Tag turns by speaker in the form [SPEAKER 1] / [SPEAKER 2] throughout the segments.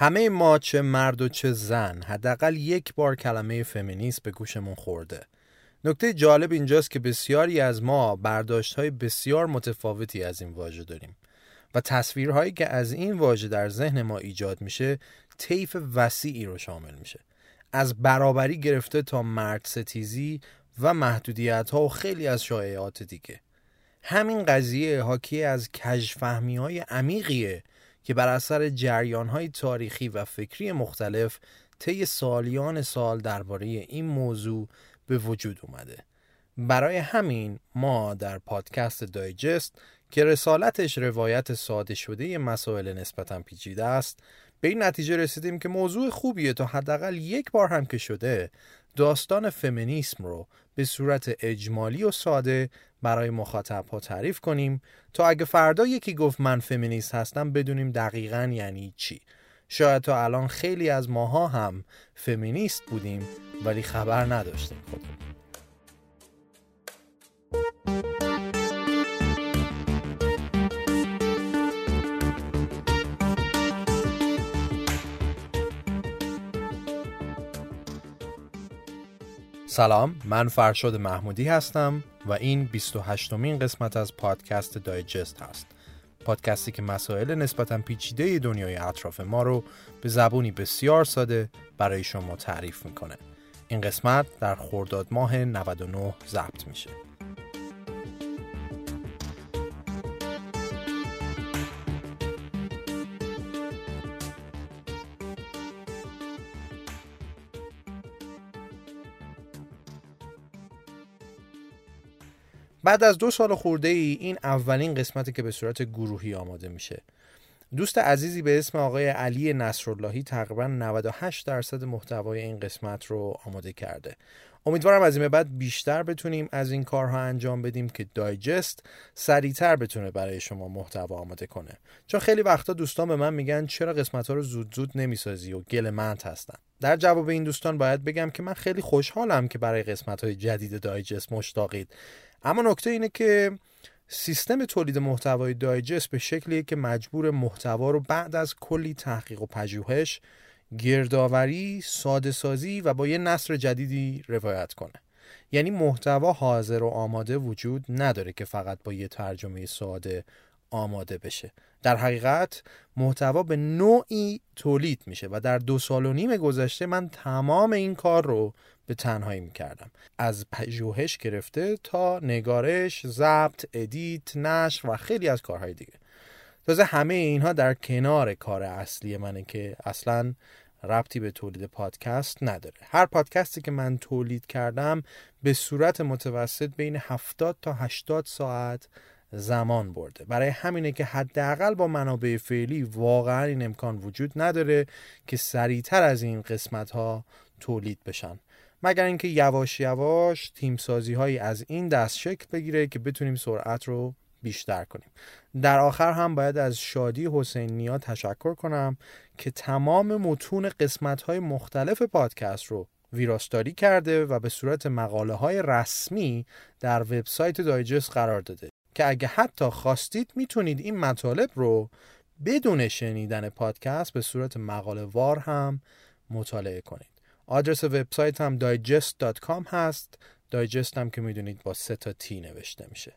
[SPEAKER 1] همه ما چه مرد و چه زن حداقل یک بار کلمه فمینیست به گوشمون خورده. نکته جالب اینجاست که بسیاری از ما برداشت های بسیار متفاوتی از این واژه داریم و تصویرهایی که از این واژه در ذهن ما ایجاد میشه طیف وسیعی رو شامل میشه. از برابری گرفته تا مرد ستیزی و محدودیت ها و خیلی از شایعات دیگه. همین قضیه حاکی از کجفهمی های عمیقیه که بر اثر جریان های تاریخی و فکری مختلف طی سالیان سال درباره این موضوع به وجود اومده. برای همین ما در پادکست دایجست که رسالتش روایت ساده شده مسائل نسبتا پیچیده است به این نتیجه رسیدیم که موضوع خوبیه تا حداقل یک بار هم که شده داستان فمینیسم رو به صورت اجمالی و ساده برای مخاطب ها تعریف کنیم تا اگه فردا یکی گفت من فمینیست هستم بدونیم دقیقا یعنی چی. شاید تا الان خیلی از ماها هم فمینیست بودیم ولی خبر نداشتیم خودمون. سلام من فرشاد محمودی هستم و این 28 مین قسمت از پادکست دایجست هست. پادکستی که مسائل نسبتا پیچیده دنیای اطراف ما رو به زبونی بسیار ساده برای شما تعریف می‌کنه. این قسمت در خرداد ماه 99 ضبط میشه. بعد از دو سال خورده ای این اولین قسمتی که به صورت گروهی آماده میشه. دوست عزیزی به اسم آقای علی نصراللهی تقریبا 98 درصد محتوای این قسمت رو آماده کرده. امیدوارم از این بعد بیشتر بتونیم از این کارها انجام بدیم که دایجست سریعتر بتونه برای شما محتوا آماده کنه. چون خیلی وقتا دوستان به من میگن چرا قسمت ها رو زود زود نمی‌سازی و گل منت هستن. در جواب این دوستان باید بگم که من خیلی خوشحالم که برای قسمت های جدید دایجست مشتاقید. اما نکته اینه که سیستم تولید محتوای دایجست به شکلیه که مجبور محتوا رو بعد از کلی تحقیق و پژوهش گردآوری، ساده سازی و با یه نصر جدیدی روایت کنه. یعنی محتوا حاضر و آماده وجود نداره که فقط با یه ترجمه ساده آماده بشه. در حقیقت محتوا به نوعی تولید میشه و در دو سال و نیم گذشته من تمام این کار رو به تنهایی می‌کردم از پژوهش گرفته تا نگارش، ضبط، ادیت، نشر و خیلی از کارهای دیگه تازه همه اینها در کنار کار اصلی منه که اصلا ربطی به تولید پادکست نداره. هر پادکستی که من تولید کردم به صورت متوسط بین 70 تا 80 ساعت زمان برده. برای همینه که حداقل با منابع فعلی واقعا این امکان وجود نداره که سریعتر از این قسمت ها تولید بشن. مگر اینکه یواش یواش تیم سازی هایی از این دست شکل بگیره که بتونیم سرعت رو بیشتر کنیم. در آخر هم باید از شادی حسین نیا تشکر کنم که تمام متون قسمت های مختلف پادکست رو ویراستاری کرده و به صورت مقاله های رسمی در وبسایت دایجست قرار داده. که اگه حتی خواستید می‌تونید این مطالب رو بدون شنیدن پادکست به صورت مقاله وار هم مطالعه کنید. آدرس وبسایت هم digest.com هست. دایجست هم که می‌دونید با سه تا تی نوشته میشه.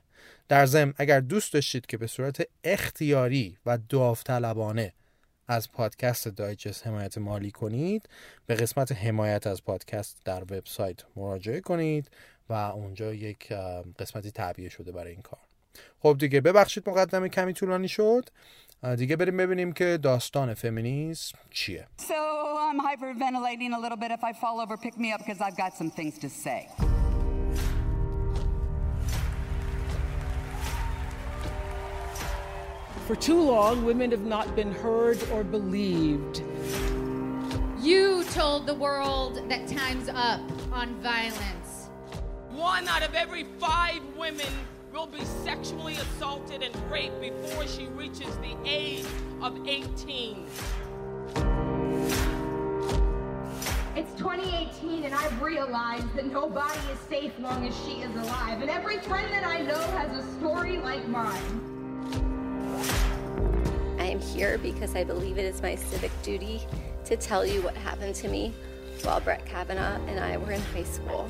[SPEAKER 1] در ضمن اگر دوست داشتید که به صورت اختیاری و داوطلبانه از پادکست دایجست حمایت مالی کنید به قسمت حمایت از پادکست در وبسایت مراجعه کنید و اونجا یک قسمتی تعبیه شده برای این کار خب دیگه ببخشید مقدمه کمی طولانی شد دیگه بریم ببینیم که داستان فمینیسم چیه
[SPEAKER 2] So I'm hyperventilating a little bit. If I fall over, pick me up because I've got some things to say.
[SPEAKER 3] For too long, women have not been heard or believed.
[SPEAKER 4] You told the world that time's up on violence.
[SPEAKER 5] One out of every five women will be sexually assaulted and raped before she reaches the age of 18.
[SPEAKER 6] It's 2018 and I've realized that nobody is safe long as she is alive. And every friend that I know has a story like mine.
[SPEAKER 7] I am here because I believe it is my civic duty to tell you what happened to me while Brett Kavanaugh and I were in high school.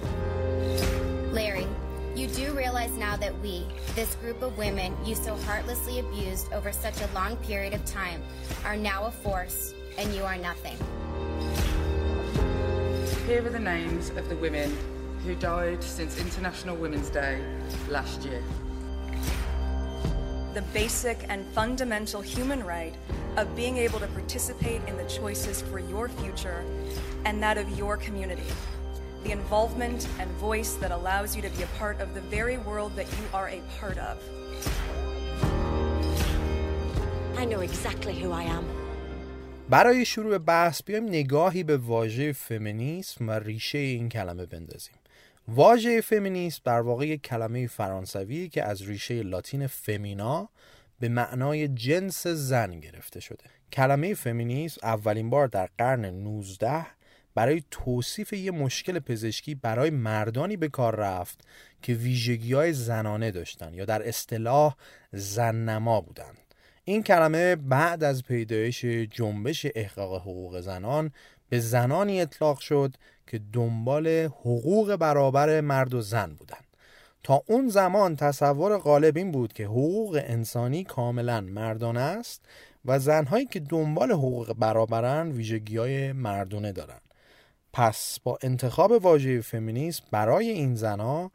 [SPEAKER 8] Larry, you do realize now that we, this group of women you so heartlessly abused over such a long period of time, are now a force and you are nothing.
[SPEAKER 9] Here are the names of the women who died since International Women's Day last year
[SPEAKER 10] The basic and fundamental human right of being able to participate in the choices for your future and that of your community. The involvement and voice that allows you to be a part of the very world that you are a part of.
[SPEAKER 11] I know exactly who I am.
[SPEAKER 1] برای شروع بحث بیایم نگاهی به واژه فمینیسم و ریشه این کلمه بندازیم. واژه فمینیسم در واقع یک کلمه فرانسوی که از ریشه لاتین فمینا به معنای جنس زن گرفته شده. کلمه فمینیسم اولین بار در قرن 19 برای توصیف یه مشکل پزشکی برای مردانی به کار رفت که ویژگی های زنانه داشتن یا در اصطلاح زننما بودند. این کلمه بعد از پیدایش جنبش احقاق حقوق زنان به زنانی اطلاق شد که دنبال حقوق برابر مرد و زن بودند. تا اون زمان تصور غالب این بود که حقوق انسانی کاملا مردانه است و زنهایی که دنبال حقوق برابرن ویژگی های مردونه دارند. پس با انتخاب واژه فمینیسم برای این زنها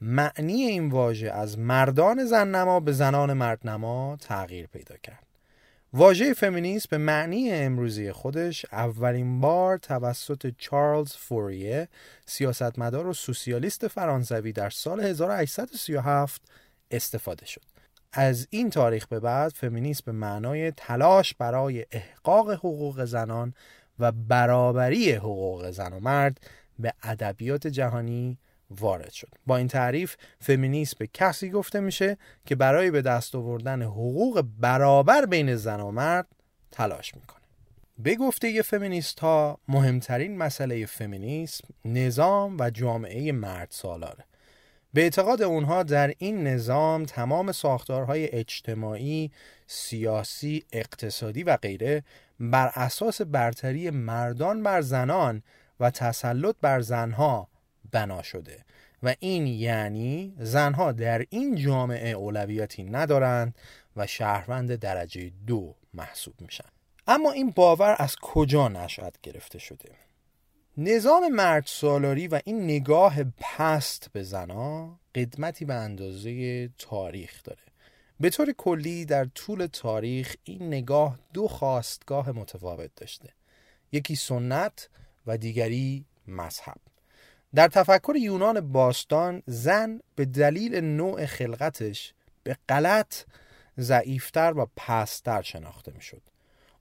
[SPEAKER 1] معنی این واژه از مردان زننما به زنان مردنما تغییر پیدا کرد. واژه فمینیسم به معنی امروزی خودش اولین بار توسط چارلز فوریه سیاستمدار و سوسیالیست فرانسوی در سال 1837 استفاده شد. از این تاریخ به بعد فمینیسم به معنای تلاش برای احقاق حقوق زنان و برابری حقوق زن و مرد به ادبیات جهانی وارد شد. با این تعریف فمینیسم به کسی گفته میشه که برای به دست آوردن حقوق برابر بین زن و مرد تلاش می‌کنه. به گفته فمینیست ها مهمترین مسئله فمینیسم نظام و جامعه مرد سالاره. به اعتقاد اونها در این نظام تمام ساختارهای اجتماعی، سیاسی، اقتصادی و غیره بر اساس برتری مردان بر زنان و تسلط بر زنها بنا شده. و این یعنی زنها در این جامعه اولویتی ندارند و شهروند درجه دو محسوب میشن. اما این باور از کجا نشأت گرفته شده؟ نظام مرد سالاری و این نگاه پست به زنها قدمتی به اندازه تاریخ داره. به طور کلی در طول تاریخ این نگاه دو خواستگاه متفاوت داشته. یکی سنت و دیگری مذهب. در تفکر یونان باستان زن به دلیل نوع خلقتش به غلط ضعیفتر و پستر شناخته می‌شد.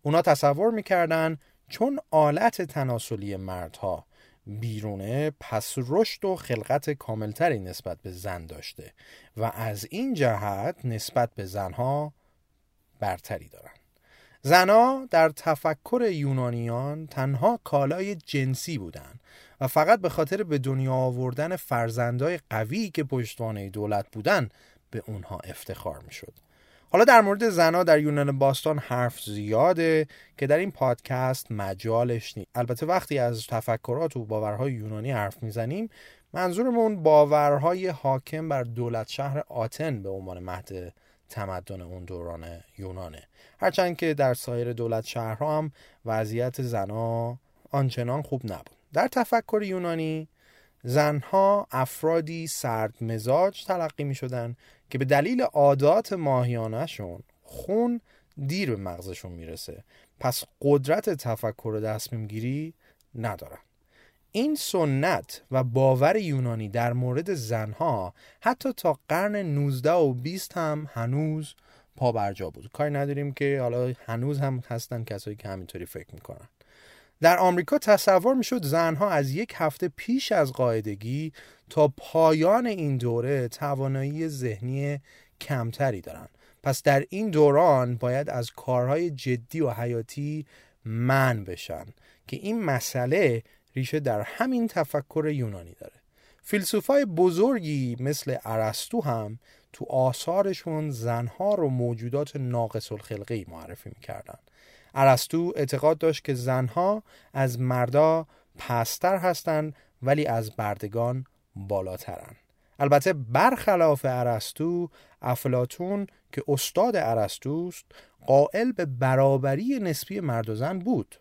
[SPEAKER 1] اونا تصور می‌کردن چون آلت تناسلی مردها بیرونه پس رشد و خلقت کاملتری نسبت به زن داشته و از این جهت نسبت به زنها برتری دارن زنها در تفکر یونانیان تنها کالای جنسی بودند و فقط به خاطر به دنیا آوردن فرزندای قوی که پشتوانه دولت بودن به اونها افتخار می‌شد. حالا در مورد زنها در یونان باستان حرف زیاده که در این پادکست مجالش نیست. البته وقتی از تفکرات و باورهای یونانی حرف می‌زنیم منظورمون باورهای حاکم بر دولت شهر آتن به عنوان مهد تمدن اون دوران یونانه. هرچند که در سایر دولت شهرها هم وضعیت زنها آنچنان خوب نبود. در تفکر یونانی زنها افرادی سرد مزاج تلقی می شدن که به دلیل عادات ماهیانهشون خون دیر به مغزشون می‌رسه. پس قدرت تفکر و تصمیم گیری ندارن. این سنت و باور یونانی در مورد زنها حتی تا قرن 19 و 20 هم هنوز پا برجا بود. کاری نداریم که حالا هنوز هم هستن کسایی که همینطوری فکر می‌کنن. در آمریکا تصور می‌شد زنها از یک هفته پیش از قاعدگی تا پایان این دوره توانایی ذهنی کمتری دارند پس در این دوران باید از کارهای جدی و حیاتی من بشن که این مسئله ریشه در همین تفکر یونانی داره. فیلسوفای بزرگی مثل ارسطو هم تو آثارشون زنها رو موجودات ناقص الخلقه معرفی می‌کردن. ارسطو اعتقاد داشت که زنها از مردا پستر هستند ولی از بردگان بالاترن البته برخلاف ارسطو افلاتون که استاد ارسطوست قائل به برابری نسبی مرد و زن بود.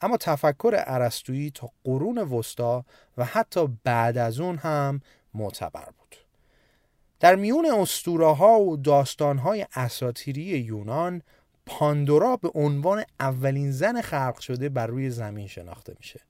[SPEAKER 1] اما تفکر ارسطویی تا قرون وسطا و حتی بعد از اون هم معتبر بود. در میون اسطوره ها و داستان های اساطیری یونان پاندورا به عنوان اولین زن خلق شده بر روی زمین شناخته میشه.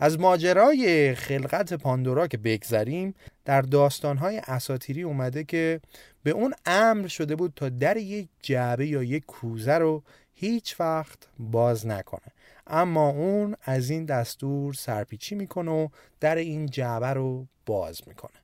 [SPEAKER 1] از ماجرای خلقت پاندورا که بگذریم در داستانهای اساتیری اومده که به اون امر شده بود تا در یک جعبه یا یک کوزه رو هیچ وقت باز نکنه. اما اون از این دستور سرپیچی می‌کنه و در این جعبه رو باز می‌کنه.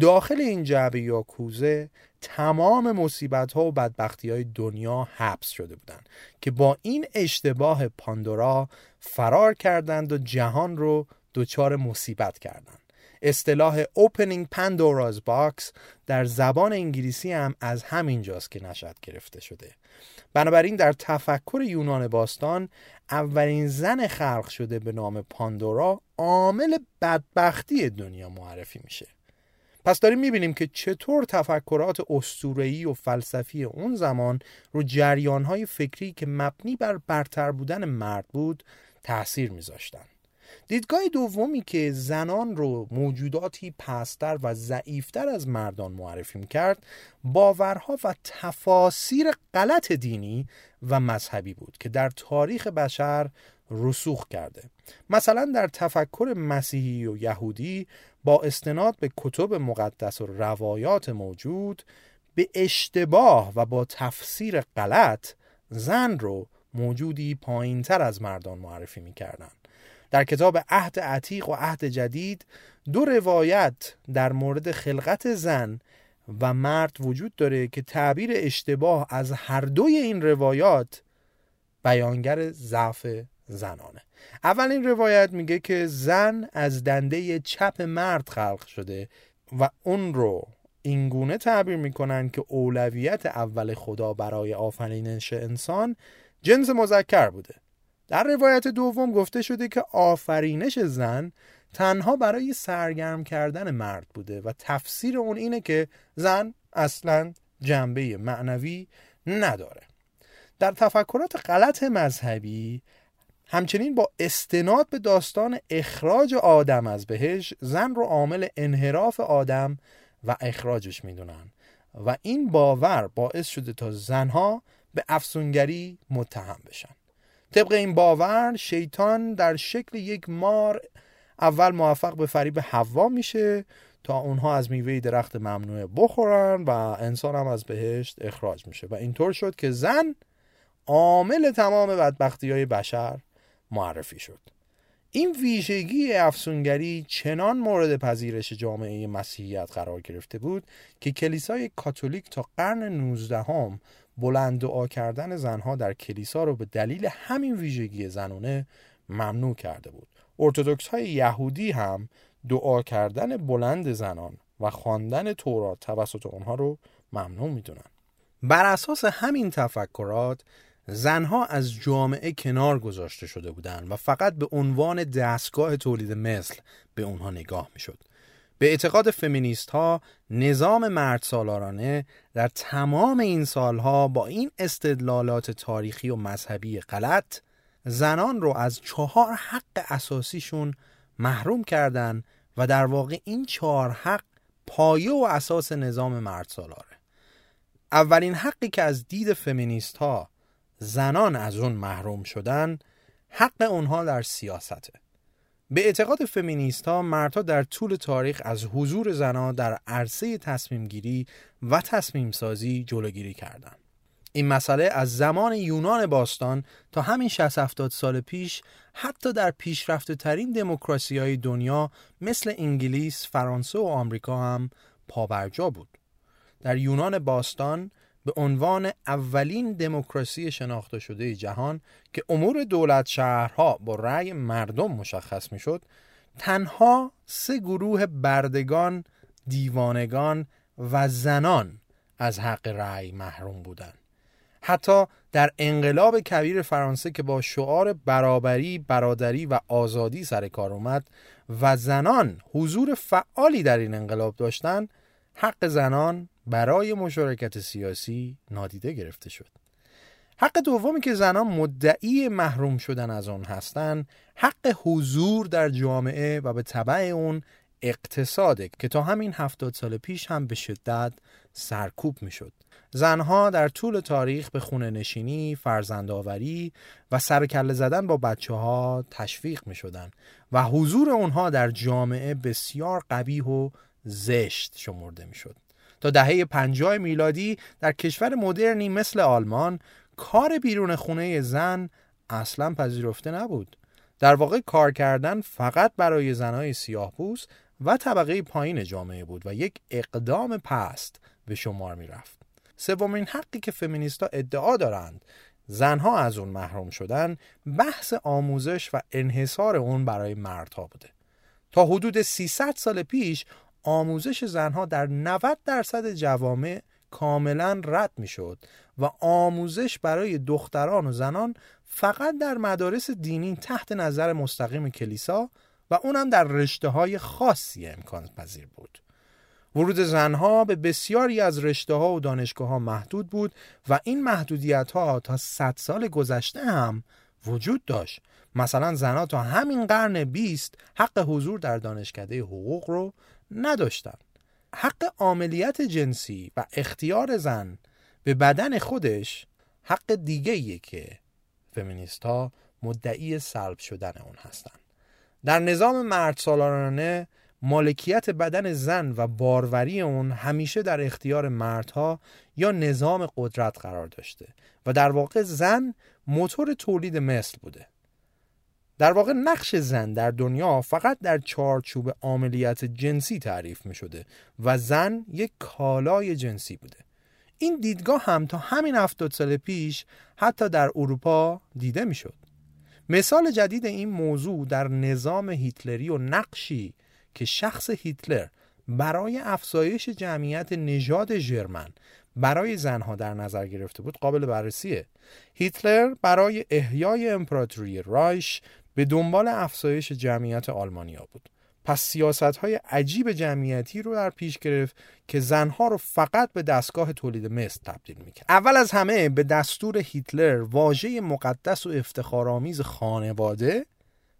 [SPEAKER 1] داخل این جعبه یا کوزه تمام مصیبت ها و بدبختی های دنیا حبس شده بودند که با این اشتباه پاندورا فرار کردند و جهان رو دچار مصیبت کردند. اصطلاح opening Pandora's box در زبان انگلیسی هم از همین جاست که نشد گرفته شده. بنابراین در تفکر یونان باستان اولین زن خلق شده به نام پاندورا عامل بدبختی دنیا معرفی میشه. پس داریم می‌بینیم که چطور تفکرات استورهی و فلسفی اون زمان رو جریانهای فکری که مبنی بر برتر بودن مرد بود تأثیر میذاشتن. دیدگاه دومی که زنان رو موجوداتی پستر و ضعیفتر از مردان معرفی کرد باورها و تفاسیر غلط دینی و مذهبی بود که در تاریخ بشر رسوخ کرده. مثلا در تفکر مسیحی و یهودی با استناد به کتب مقدس و روایات موجود به اشتباه و با تفسیر غلط زن رو موجودی پایین تر از مردان معرفی می کردن. در کتاب عهد عتیق و عهد جدید دو روایت در مورد خلقت زن و مرد وجود داره که تعبیر اشتباه از هر دوی این روایات بیانگر ضعف زنانه اولین روایت میگه که زن از دنده چپ مرد خلق شده و اون رو اینگونه تعبیر می‌کنن که اولویت اول خدا برای آفرینش انسان جنس مذکر بوده. در روایت دوم گفته شده که آفرینش زن تنها برای سرگرم کردن مرد بوده و تفسیر اون اینه که زن اصلا جنبه معنوی نداره. در تفکرات غلط مذهبی همچنین با استناد به داستان اخراج آدم از بهش زن رو عامل انحراف آدم و اخراجش می‌دونن. و این باور باعث شده تا زنها به افسونگری متهم بشن. طبق این باور شیطان در شکل یک مار اول موفق به فریب حوا میشه تا اونها از میوه درخت ممنوعه بخورن و انسان هم از بهشت اخراج میشه. و اینطور شد که زن عامل تمام بدبختی های بشر معرفی شد. این ویژگی افسونگری چنان مورد پذیرش جامعه مسیحیت قرار گرفته بود که کلیسای کاتولیک تا قرن 19 هم بلند دعا کردن زنها در کلیسا رو به دلیل همین ویژگی زنونه ممنوع کرده بود. ارتودکس های یهودی هم دعا کردن بلند زنان و خواندن تورات توسط آنها رو ممنوع می‌دونن. بر اساس همین تفکرات زنها از جامعه کنار گذاشته شده بودند و فقط به عنوان دستگاه تولید مثل به اونها نگاه می‌شد. به اعتقاد فمینیست ها نظام مرد سالارانه در تمام این سالها با این استدلالات تاریخی و مذهبی غلط زنان رو از چهار حق اساسیشون محروم کردن و در واقع این چهار حق پایه و اساس نظام مرد سالاره اولین حقی که از دید فمینیست ها زنان از اون محروم شدن حق اونها در سیاسته به اعتقاد فمینیست ها مردها در طول تاریخ از حضور زنان در عرصه تصمیم گیری و تصمیم سازی جلوگیری کردند. این مسئله از زمان یونان باستان تا همین 60 70 سال پیش حتی در پیشرفته ترین دموکراسی های دنیا مثل انگلیس، فرانسه و آمریکا هم پابرجا بود. در یونان باستان به عنوان اولین دموکراسی شناخته شده جهان که امور دولت شهرها با رأی مردم مشخص می‌شد تنها سه گروه بردگان، دیوانگان و زنان از حق رأی محروم بودند. حتی در انقلاب کبیر فرانسه که با شعار برابری، برادری و آزادی سر کار اومد و زنان حضور فعالی در این انقلاب داشتند، حق زنان برای مشارکت سیاسی نادیده گرفته شد. حق دومی که زنان مدعی محروم شدن از آن هستند حق حضور در جامعه و به طبع اون اقتصاده که تا همین هفتاد سال پیش هم به شدت سرکوب می شد. زنها در طول تاریخ به خونه نشینی، فرزندآوری و سرکله زدن با بچه ها تشویق می شدن و حضور اونها در جامعه بسیار قبیح و زشت شمرده می شد. تا دهه پنجاه میلادی در کشور مدرنی مثل آلمان کار بیرون خونه زن اصلا پذیرفته نبود. در واقع کار کردن فقط برای زنهای سیاه و طبقه پایین جامعه بود و یک اقدام پست به شمار می رفت. سومین حقی که فمینیستا ادعا دارند زنها از اون محروم شدن بحث آموزش و انحصار اون برای مردها بوده تا حدود 300 سال پیش آموزش زنها در 90 درصد جوامع کاملا رد می شد و آموزش برای دختران و زنان فقط در مدارس دینی تحت نظر مستقیم کلیسا و اونم در رشته های خاصی امکان پذیر بود. ورود زنها به بسیاری از رشته ها و دانشگاه ها محدود بود و این محدودیت ها تا 100 سال گذشته هم وجود داشت. مثلا زنها تا همین قرن 20 حق حضور در دانشکده حقوق رو نداشتن. حق عاملیت جنسی و اختیار زن به بدن خودش حق دیگه که فمینیست ها مدعی سلب شدن اون هستن در نظام مرد سالارانه مالکیت بدن زن و باروری اون همیشه در اختیار مردها یا نظام قدرت قرار داشته و در واقع زن موتور تولید مثل بوده در واقع نقش زن در دنیا فقط در چارچوب عملیات جنسی تعریف می شده و زن یک کالای جنسی بوده. این دیدگاه هم تا همین هفتاد سال پیش حتی در اروپا دیده می شد مثال جدید این موضوع در نظام هیتلری و نقشی که شخص هیتلر برای افزایش جمعیت نژاد ژرمن برای زنها در نظر گرفته بود قابل بررسیه. هیتلر برای احیای امپراتوری رایش به دنبال افزایش جمعیت آلمانیا بود. پس سیاست های عجیب جمعیتی رو در پیش گرفت که زنها رو فقط به دستگاه تولید مثل تبدیل می‌کرد. اول از همه به دستور هیتلر واژه مقدس و افتخارآمیز خانواده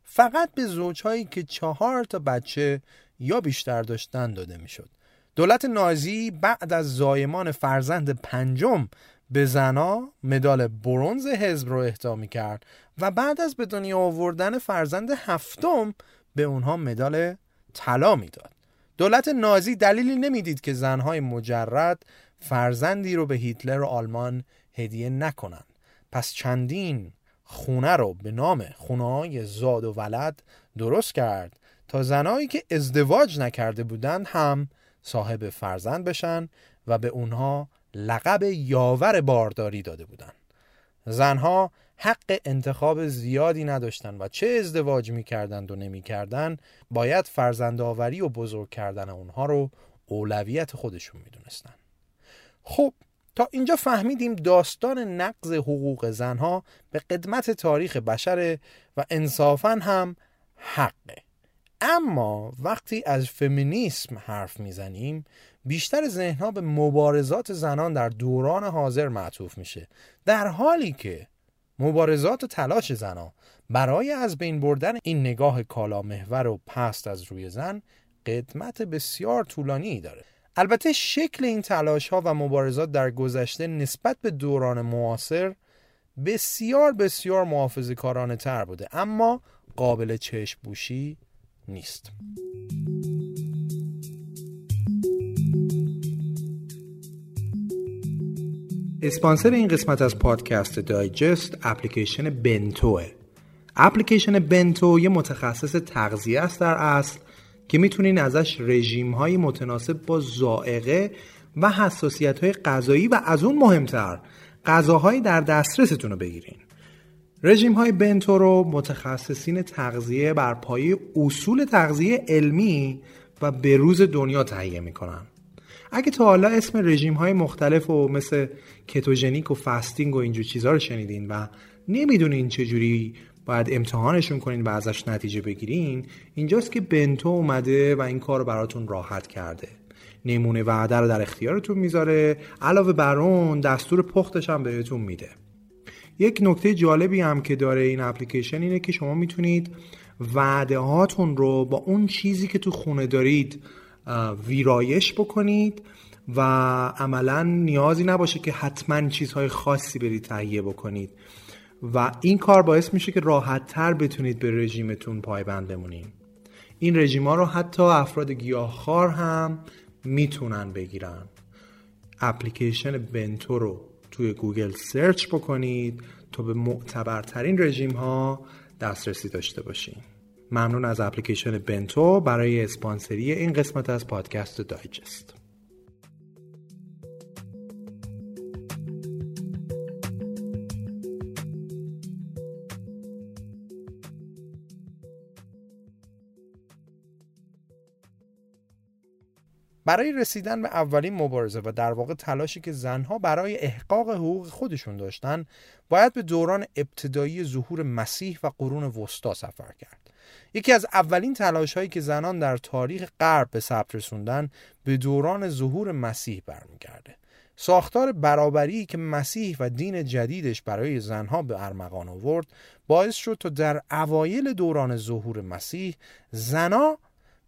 [SPEAKER 1] فقط به زوجهایی که چهار تا بچه یا بیشتر داشتن داده می‌شد. دولت نازی بعد از زایمان فرزند پنجم به زنا مدال برونز حزب رو اهدا کرد و بعد از به دنیا آوردن فرزند هفتم به اونها مدال طلا می‌داد. دولت نازی دلیلی نمی‌دید که زنهای مجرد فرزندی رو به هیتلر و آلمان هدیه نکنند. پس چندین خونه رو به نام خونه زاد و ولد درست کرد تا زنهایی که ازدواج نکرده بودند هم صاحب فرزند بشن و به اونها لقب یاور بارداری داده بودند. زنها حق انتخاب زیادی نداشتند و چه ازدواج می‌کردند و نمی‌کردند باید فرزندآوری و بزرگ کردن اونها رو اولویت خودشون می‌دونستن خب تا اینجا فهمیدیم داستان نقض حقوق زنها به قدمت تاریخ بشره و انصافا هم حقه اما وقتی از فمینیسم حرف می‌زنیم بیشتر ذهنها به مبارزات زنان در دوران حاضر معطوف میشه. در حالی که مبارزات و تلاش زنها برای از بین بردن این نگاه کالا محور و پست از روی زن قدمت بسیار طولانی داره. البته شکل این تلاش ها و مبارزات در گذشته نسبت به دوران معاصر بسیار بسیار محافظه تر بوده اما قابل چشم بوشی نیست. اسپانسر این قسمت از پادکست دایجست اپلیکیشن بنتوه. اپلیکیشن بنتو یه متخصص تغذیه است در اصل که می‌تونین ازش رژیم های متناسب با زائقه و حساسیت های غذایی و از اون مهمتر غذاهایی در دسترستون رو بگیرین. رژیم های بنتو رو متخصصین تغذیه بر پایه اصول تغذیه علمی و به روز دنیا تهیه می‌کنن. اگه تا حالا اسم رژیم های مختلف و مثل کتوژنیک و فستینگ و اینجور چیزها رو شنیدین و نمی‌دونین چجوری باید امتحانشون کنین و ازش نتیجه بگیرین اینجاست که بنتو اومده و این کار رو براتون راحت کرده. نمونه وعده رو در اختیارتون می‌ذاره علاوه بر اون دستور پختش هم بهتون میده. یک نکته جالبی هم که داره این اپلیکیشن اینه که شما می‌تونید وعده هاتون رو با اون چیزی که تو خونه دارید ویرایش بکنید و عملا نیازی نباشه که حتما چیزهای خاصی برید تهیه بکنید. و این کار باعث میشه که راحت تر بتونید به رژیمتون پایبند بمونید. این رژیم ها رو حتی افراد گیاهخوار هم می‌تونن بگیرن. اپلیکیشن بنتو رو توی گوگل سرچ بکنید تا به معتبرترین رژیم ها دسترسی داشته باشین. ممنون از اپلیکیشن بنتو برای اسپانسری این قسمت از پادکست دایجست. برای رسیدن به اولین مبارزه و در واقع تلاشی که زنها برای احقاق حقوق خودشون داشتن باید به دوران ابتدایی ظهور مسیح و قرون وسطا سفر کرد. یکی از اولین تلاش هایی که زنان در تاریخ غرب به ثبت رسوندن به دوران ظهور مسیح برمیگرده. ساختار برابری که مسیح و دین جدیدش برای زنها به ارمغان آورد باعث شد تا در اوایل دوران ظهور مسیح زنها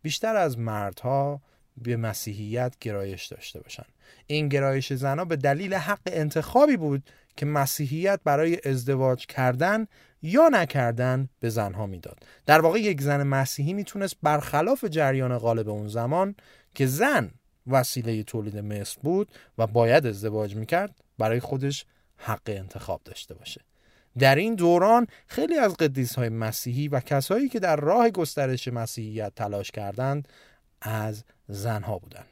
[SPEAKER 1] بیشتر از مردها به مسیحیت گرایش داشته باشن این گرایش زنها به دلیل حق انتخابی بود که مسیحیت برای ازدواج کردن یا نکردن به زنها می‌داد. در واقع یک زن مسیحی می‌تونست برخلاف جریان غالب اون زمان که زن وسیله تولید مثل بود و باید ازدواج می‌کرد برای خودش حق انتخاب داشته باشه. در این دوران خیلی از قدیس های مسیحی و کسایی که در راه گسترش مسیحیت تلاش کردند از زنها بودند.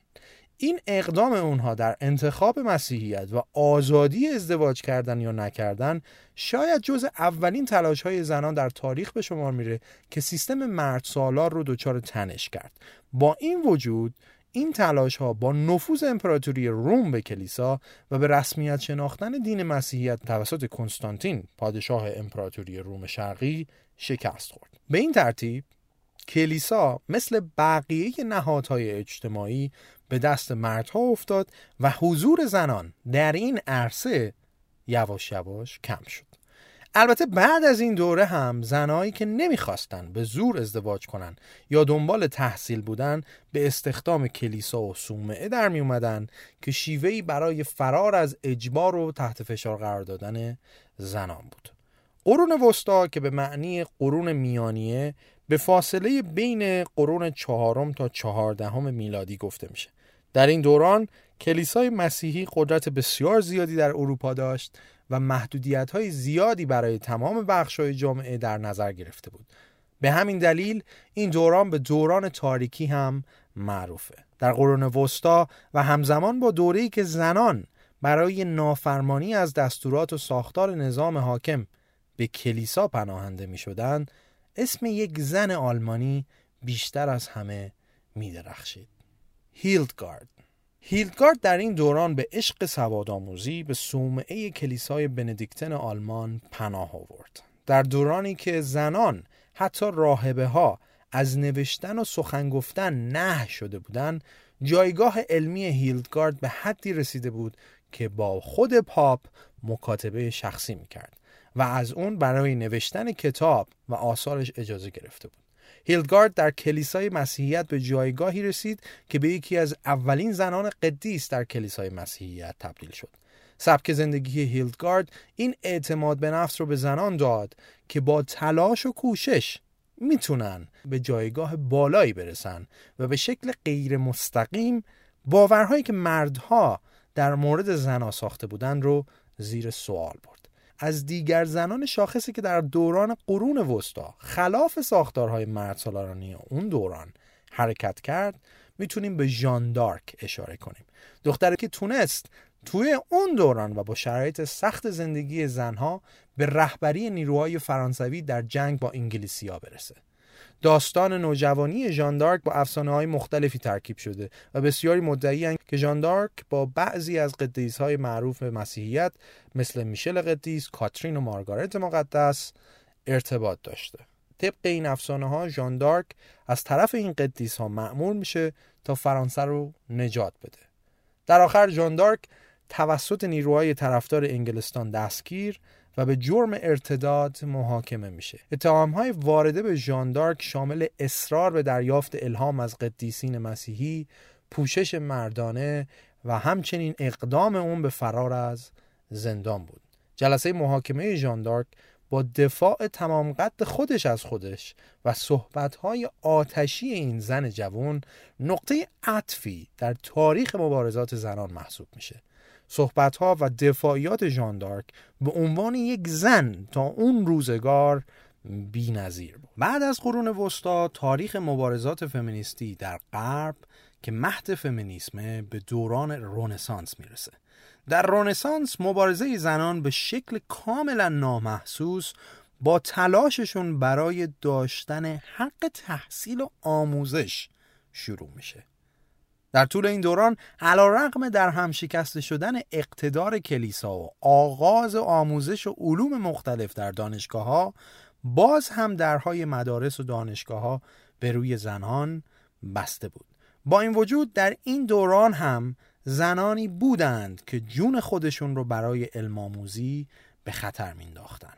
[SPEAKER 1] این اقدام اونها در انتخاب مسیحیت و آزادی ازدواج کردن یا نکردن شاید جز اولین تلاش های زنان در تاریخ به شمار میره که سیستم مرد سالار رو دچار تنش کرد. با این وجود این تلاش ها با نفوذ امپراتوری روم به کلیسا و به رسمیت شناختن دین مسیحیت توسط کنستانتین پادشاه امپراتوری روم شرقی شکست خورد. به این ترتیب کلیسا مثل بقیه نهادهای اجتماعی به دست مردها افتاد و حضور زنان در این عرصه یواش یواش کم شد. البته بعد از این دوره هم زنایی که نمی‌خواستن به زور ازدواج کنن یا دنبال تحصیل بودن به استخدام کلیسا و سومعه در می اومدن که شیوهی برای فرار از اجبار و تحت فشار قرار دادن زنان بود. قرون وسطا که به معنی قرون میانیه به فاصله بین قرون چهارم تا چهاردهم میلادی گفته میشه. در این دوران کلیسای مسیحی قدرت بسیار زیادی در اروپا داشت و محدودیت های زیادی برای تمام بخش های جامعه در نظر گرفته بود. به همین دلیل این دوران به دوران تاریکی هم معروفه. در قرون وسطا و همزمان با دوره‌ای که زنان برای نافرمانی از دستورات و ساختار نظام حاکم به کلیسا پناهنده می اسم یک زن آلمانی بیشتر از همه می درخشید هیلدگارد. هیلدگارد در این دوران به عشق سوادآموزی به صومعه کلیسای بندیکتن آلمان پناه آورد. در دورانی که زنان حتی راهبه ها از نوشتن و سخن گفتن نه شده بودند جایگاه علمی هیلدگارد به حدی رسیده بود که با خود پاپ مکاتبه شخصی می‌کرد. و از اون برای نوشتن کتاب و آثارش اجازه گرفته بود. هیلدگارد در کلیسای مسیحیت به جایگاهی رسید که به یکی از اولین زنان قدیس در کلیسای مسیحیت تبدیل شد. سبک زندگی هیلدگارد این اعتماد به نفس رو به زنان داد که با تلاش و کوشش می‌تونن به جایگاه بالایی برسن و به شکل غیر مستقیم باورهایی که مردها در مورد زنها ساخته بودن رو زیر سوال برد. از دیگر زنان شاخصی که در دوران قرون وسطا خلاف ساختارهای مرد سالارانی اون دوران حرکت کرد می‌تونیم به ژان دارک اشاره کنیم. دختری که تونست توی اون دوران و با شرایط سخت زندگی زنها به رهبری نیروهای فرانسوی در جنگ با انگلیسیا برسه. داستان نوجوانی ژاندارک با افسانه های مختلفی ترکیب شده و بسیاری مدعی که ژاندارک با بعضی از قدیس های معروف مسیحیت مثل میشل قدیس، کاترین و مارگارت مقدس ارتباط داشته. طبق این افسانه ها ژاندارک از طرف این قدیس ها معمول میشه تا فرانسه رو نجات بده. در آخر ژاندارک توسط نیروهای طرفدار انگلستان دستگیر و به جرم ارتداد محاکمه میشه. اتهام های وارده به ژاندارک شامل اصرار به دریافت الهام از قدیسین مسیحی پوشش مردانه و همچنین اقدام اون به فرار از زندان بود. جلسه محاکمه ژاندارک با دفاع تمام قد خودش از خودش و صحبتهای آتشی این زن جوان نقطه عطفی در تاریخ مبارزات زنان محسوب میشه. صحبتها و دفاعیات ژاندارک به عنوان یک زن تا اون روزگار بی نظیر بود. بعد از قرون وسطا تاریخ مبارزات فمینیستی در غرب که مهد فمینیسم به دوران رونسانس می‌رسه در رونسانس مبارزه زنان به شکل کاملا نامحسوس با تلاششون برای داشتن حق تحصیل و آموزش شروع میشه در طول این دوران علا رقم در هم شکسته شدن اقتدار کلیسا و آغاز آموزش و علوم مختلف در دانشگاه ها باز هم درهای مدارس و دانشگاه ها به روی زنان بسته بود. با این وجود در این دوران هم زنانی بودند که جون خودشون رو برای علم آموزی به خطر مینداختند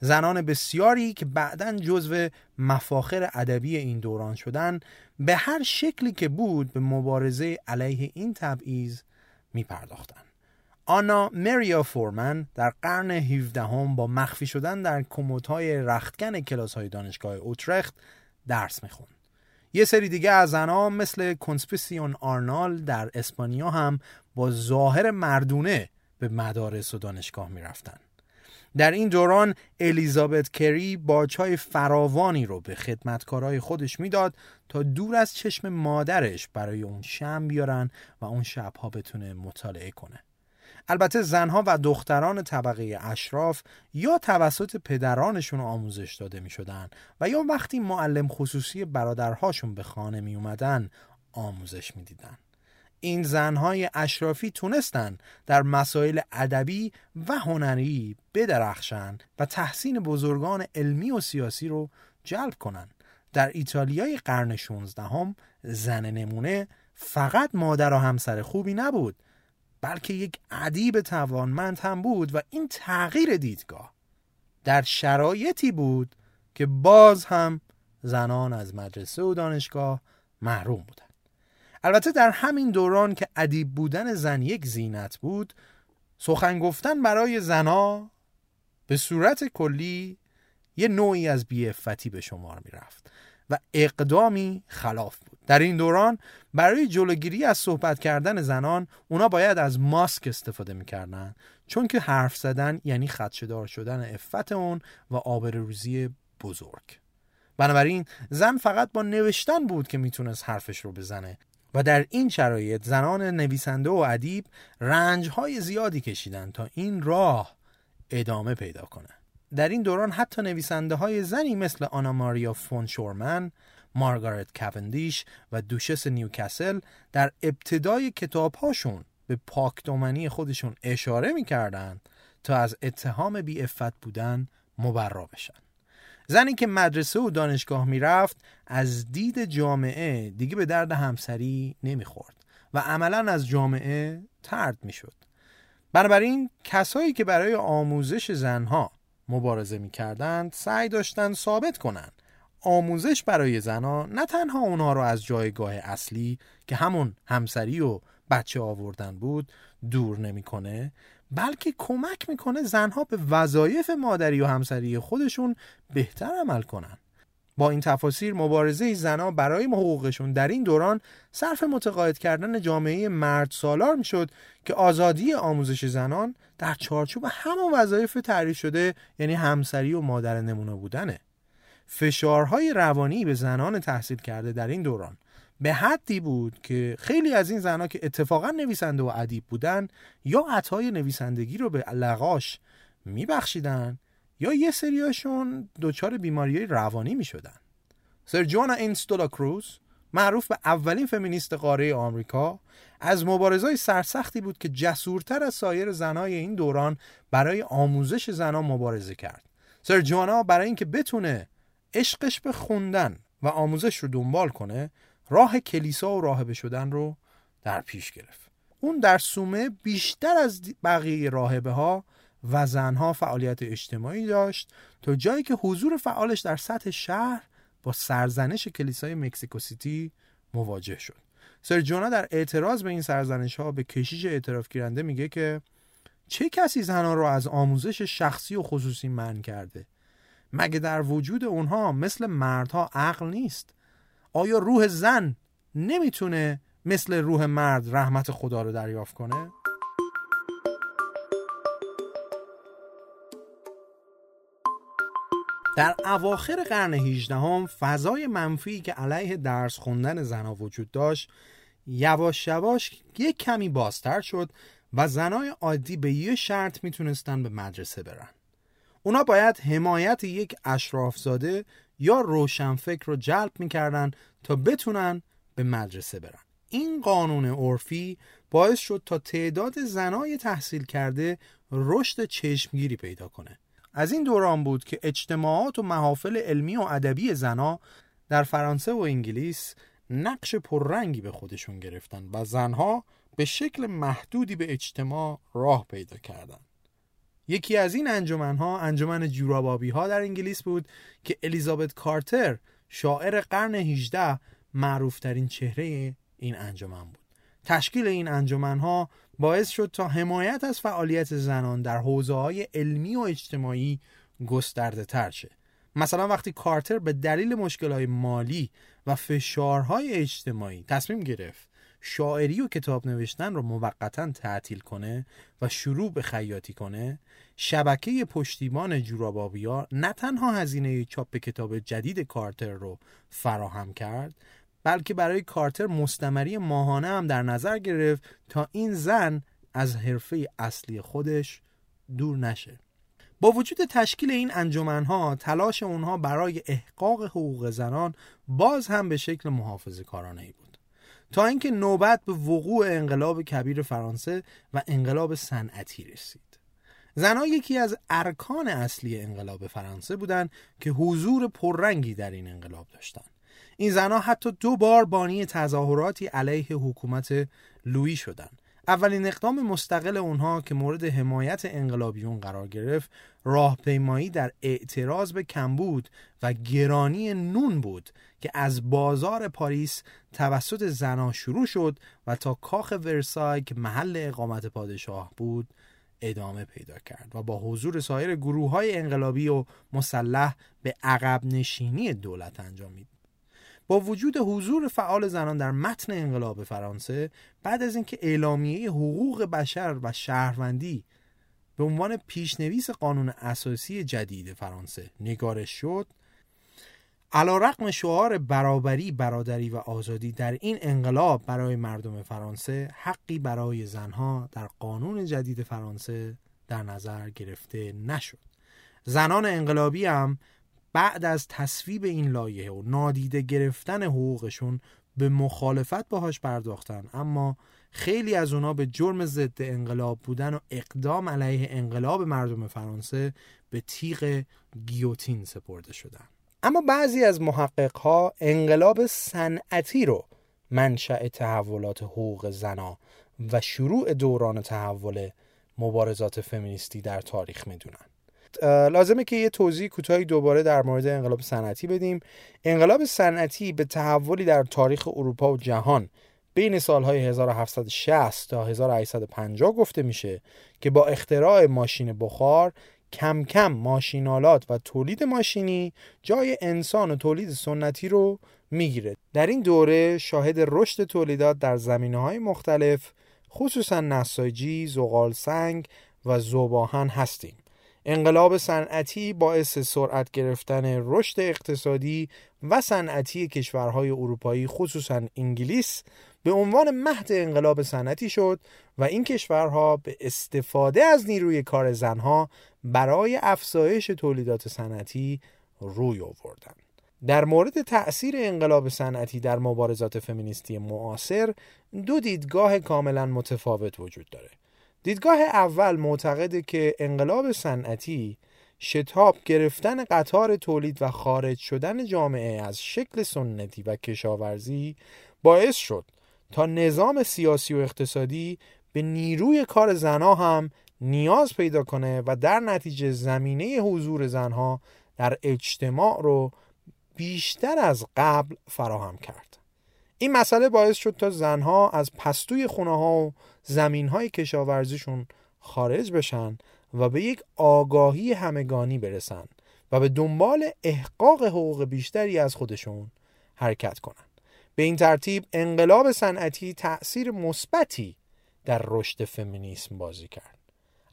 [SPEAKER 1] زنان بسیاری که بعدا جزو مفاخر ادبی این دوران شدن به هر شکلی که بود به مبارزه علیه این تبعیض می پرداختن. آنا ماریا فان شورمن در قرن 17 هم با مخفی شدن در کمدهای رختکن کلاس های دانشگاه اوترخت درس می‌خوند. یه سری دیگه از زنها مثل کنسپیسیون آرنال در اسپانیا هم با ظاهر مردونه به مدارس و دانشگاه می‌رفتن. در این دوران الیزابت کری باچای فراوانی رو به خدمتکارای خودش می‌داد تا دور از چشم مادرش برای اون شم بیارن و اون شبها بتونه مطالعه کنه البته زنها و دختران طبقه اشراف یا توسط پدرانشون آموزش داده می شدن و یا وقتی معلم خصوصی برادرهاشون به خانه می اومدن آموزش می دیدن. این زنهای اشرافی تونستن در مسائل ادبی و هنری بدرخشن و تحسین بزرگان علمی و سیاسی رو جلب کنن. در ایتالیای قرن 16 هم زن نمونه فقط مادر و همسر خوبی نبود بلکه یک ادیب توانمند هم بود و این تغییر دیدگاه در شرایطی بود که باز هم زنان از مدرسه و دانشگاه محروم بودند. البته در همین دوران که ادیب بودن زن یک زینت بود سخن گفتن برای زنا به صورت کلی یه نوعی از بیعفتی به شمار می رفت و اقدامی خلاف بود. در این دوران برای جلوگیری از صحبت کردن زنان اونا باید از ماسک استفاده می‌کردن چون که حرف زدن یعنی خدشدار شدن افت اون و آبروریزی بزرگ. بنابراین زن فقط با نوشتن بود که می‌تونست حرفش رو بزنه. و در این شرایط زنان نویسنده و ادیب رنجهای زیادی کشیدند تا این راه ادامه پیدا کنه در این دوران حتی نویسنده های زنی مثل آنا ماریا فون شورمن، مارگارت کوندیش و دوشس نیوکاسل در ابتدای کتابهاشون به پاکدامنی خودشون اشاره می‌کردند تا از اتهام بی بودن مبرا بشن. زنی که مدرسه و دانشگاه می‌رفت از دید جامعه دیگه به درد همسری نمی‌خورد و عملا از جامعه ترد می‌شد. بنابراین کسایی که برای آموزش زنها مبارزه می‌کردند سعی داشتند ثابت کنند آموزش برای زنها نه تنها اونها رو از جایگاه اصلی که همون همسری و بچه آوردن بود دور نمی‌کنه بلکه کمک می‌کنه زنها به وظایف مادری و همسری خودشون بهتر عمل کنن. با این تفاسیر مبارزه زنها برای حقوقشون در این دوران صرف متقاعد کردن جامعه مرد سالار می‌شد که آزادی آموزش زنان در چارچوب همون وظایف تعریف شده یعنی همسری و مادر نمونه بودنه. فشارهای روانی به زنان تحصیل کرده در این دوران به حدی بود که خیلی از این زنها که اتفاقا نویسنده و ادیب بودن یا عطای نویسندگی رو به لغاش میبخشیدن یا یه سریاشون دچار بیماری روانی می‌شدن. سر جوانا اینستولا کروز معروف به اولین فمینیست قاره آمریکا از مبارزای سرسختی بود که جسورتر از سایر زنای این دوران برای آموزش زنان مبارزه کرد. سر جوانا برای اینکه بتونه عشقش به خوندن و آموزش رو دنبال کنه راه کلیسا و راهبه شدن رو در پیش گرفت. اون در سومه بیشتر از بقیه راهبه ها و زنها فعالیت اجتماعی داشت تا جایی که حضور فعالش در سطح شهر با سرزنش کلیسای مکسیکو سیتی مواجه شد. سر جونا در اعتراض به این سرزنش ها به کشیش اعتراف گیرنده میگه که چه کسی زنان را از آموزش شخصی و خصوصی من کرده؟ مگه در وجود اونها مثل مردها عقل نیست؟ آیا روح زن نمی‌تونه مثل روح مرد رحمت خدا رو دریافت کنه؟ در اواخر قرن 18 هم فضای منفی که علیه درس خوندن زنها وجود داشت یواش یواش یک کمی بازتر شد و زنای عادی به یه شرط می‌تونستن به مدرسه برن اونا باید حمایت یک اشرافزاده یا روشنفکر رو جلب می‌کردن تا بتونن به مدرسه برن این قانون عرفی باعث شد تا تعداد زنای تحصیل کرده رشد چشمگیری پیدا کنه از این دوران بود که اجتماعات و محافل علمی و ادبی زنا در فرانسه و انگلیس نقش پررنگی به خودشون گرفتن و زنها به شکل محدودی به اجتماع راه پیدا کردند. یکی از این انجمنها انجمن جورابابی ها در انگلیس بود که الیزابت کارتر شاعر قرن 18 معروفترین چهره این انجمن بود. تشکیل این انجمنها باعث شد تا حمایت از فعالیت زنان در حوزه های علمی و اجتماعی گسترده تر شه. مثلا وقتی کارتر به دلیل مشکل مالی و فشارهای اجتماعی تصمیم گرفت شاعری و کتاب نوشتن رو موقتا تعطیل کنه و شروع به خیاطی کنه شبکه پشتیبان جورابابیا نه تنها هزینه چاپ کتاب جدید کارتر رو فراهم کرد بلکه برای کارتر مستمری ماهانه هم در نظر گرفت تا این زن از حرفه اصلی خودش دور نشه. با وجود تشکیل این انجمنها تلاش اونها برای احقاق حقوق زنان باز هم به شکل محافظه کارانه ای بود. تا اینکه نوبت به وقوع انقلاب کبیر فرانسه و انقلاب صنعتی رسید. زنها یکی از ارکان اصلی انقلاب فرانسه بودند که حضور پررنگی در این انقلاب داشتند. این زنها حتی دو بار بانی تظاهراتی علیه حکومت لویی شدند. اولین اقدام مستقل اونها که مورد حمایت انقلابیون قرار گرفت راهپیمایی در اعتراض به کمبود و گرانی نون بود که از بازار پاریس توسط زنها شروع شد و تا کاخ ورسای که محل اقامت پادشاه بود ادامه پیدا کرد و با حضور سایر گروه های انقلابی و مسلح به عقب نشینی دولت انجامید وجود حضور فعال زنان در متن انقلاب فرانسه بعد از اینکه اعلامیه حقوق بشر و شهروندی به عنوان پیشنویس قانون اساسی جدید فرانسه نگارش شد علا رقم شعار برابری، برادری و آزادی در این انقلاب برای مردم فرانسه حقی برای زنها در قانون جدید فرانسه در نظر گرفته نشد. زنان انقلابی هم بعد از تصویب این لایحه و نادیده گرفتن حقوقشون به مخالفت باهاش پرداختن. اما خیلی از اونا به جرم ضد انقلاب بودن و اقدام علیه انقلاب مردم فرانسه به تیغ گیوتین سپرده شدن. اما بعضی از محققها انقلاب صنعتی رو منشأ تحولات حقوق زنا و شروع دوران تحول مبارزات فمینیستی در تاریخ می‌دونن. لازمه که یه توضیح کوتاهی دوباره در مورد انقلاب صنعتی بدیم. انقلاب صنعتی به تحولی در تاریخ اروپا و جهان بین سالهای 1760 تا 1850 گفته میشه که با اختراع ماشین بخار کم کم ماشینالات و تولید ماشینی جای انسان و تولید سنتی رو می‌گیره. در این دوره شاهد رشد تولیدات در زمینه های مختلف خصوصا نساجی، زغال سنگ و زوباهن هستیم. انقلاب صنعتی باعث سرعت گرفتن رشد اقتصادی و صنعتی کشورهای اروپایی خصوصا انگلیس به عنوان مهد انقلاب صنعتی شد و این کشورها به استفاده از نیروی کار زنها برای افزایش تولیدات صنعتی روی آوردند. در مورد تأثیر انقلاب صنعتی در مبارزات فمینیستی معاصر دو دیدگاه کاملا متفاوت وجود داره دیدگاه اول معتقده که انقلاب صنعتی شتاب گرفتن قطار تولید و خارج شدن جامعه از شکل سنتی و کشاورزی باعث شد تا نظام سیاسی و اقتصادی به نیروی کار زنها هم نیاز پیدا کنه و در نتیجه زمینه حضور زنها در اجتماع رو بیشتر از قبل فراهم کرد. این مسئله باعث شد تا زنها از پستوی خونه ها و زمین های کشاورزیشون خارج بشن و به یک آگاهی همگانی برسن و به دنبال احقاق حقوق بیشتری از خودشون حرکت کنند. به این ترتیب انقلاب صنعتی تأثیر مثبتی در رشد فمینیسم بازی کرد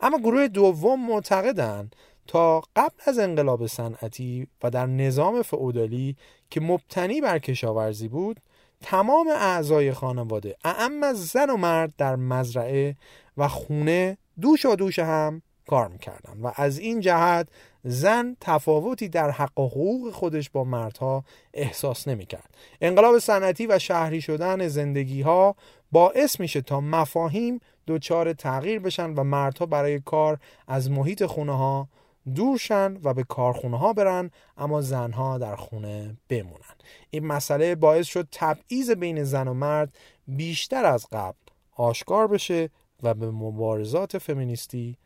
[SPEAKER 1] اما گروه دوم معتقدند تا قبل از انقلاب صنعتی و در نظام فئودالی که مبتنی بر کشاورزی بود تمام اعضای خانواده اعم زن و مرد در مزرعه و خونه دوش و دوش هم کار می‌کردن و از این جهت زن تفاوتی در حق و حقوق خودش با مردها احساس نمی‌کرد. انقلاب صنعتی و شهری شدن زندگی ها باعث میشه تا مفاهیم دچار تغییر بشن و مردها برای کار از محیط خونه ها دورشن و به کارخونه ها برن اما زنها در خونه بمونن. این مسئله باعث شد تبعیض بین زن و مرد بیشتر از قبل آشکار بشه و به مبارزات فمینیستی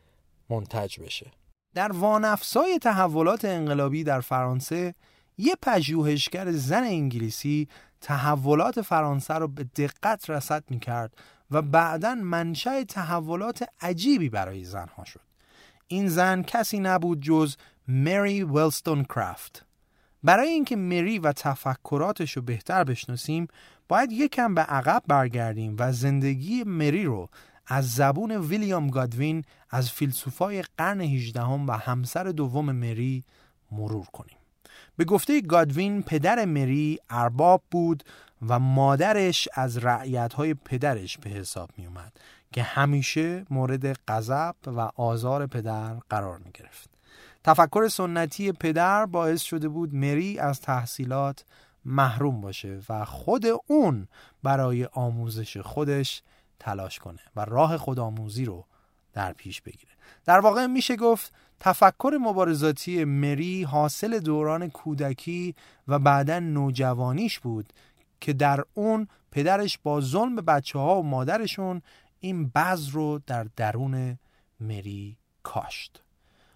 [SPEAKER 1] منتج بشه. در وانفسای تحولات انقلابی در فرانسه یه پژوهشگر زن انگلیسی تحولات فرانسه رو به دقت رصد می‌کرد و بعدا منشأ تحولات عجیبی برای زنها شد. این زن کسی نبود جز مری ولستون کرافت برای اینکه مری و تفکراتش رو بهتر بشناسیم باید یکم به عقب برگردیم و زندگی مری رو از زبون ویلیام گادوین از فیلسوفای قرن 18 و همسر دوم مری مرور کنیم. به گفته گادوین پدر مری ارباب بود و مادرش از رعیتهای پدرش به حساب می اومد که همیشه مورد غضب و آزار پدر قرار می گرفت. تفکر سنتی پدر باعث شده بود مری از تحصیلات محروم باشه و خود اون برای آموزش خودش تلاش کنه و راه خودآموزی رو در پیش بگیره در واقع میشه گفت تفکر مبارزاتی مری حاصل دوران کودکی و بعدا نوجوانیش بود که در اون پدرش با ظلم بچه ها و مادرشون این بذر رو در درون مری کاشت.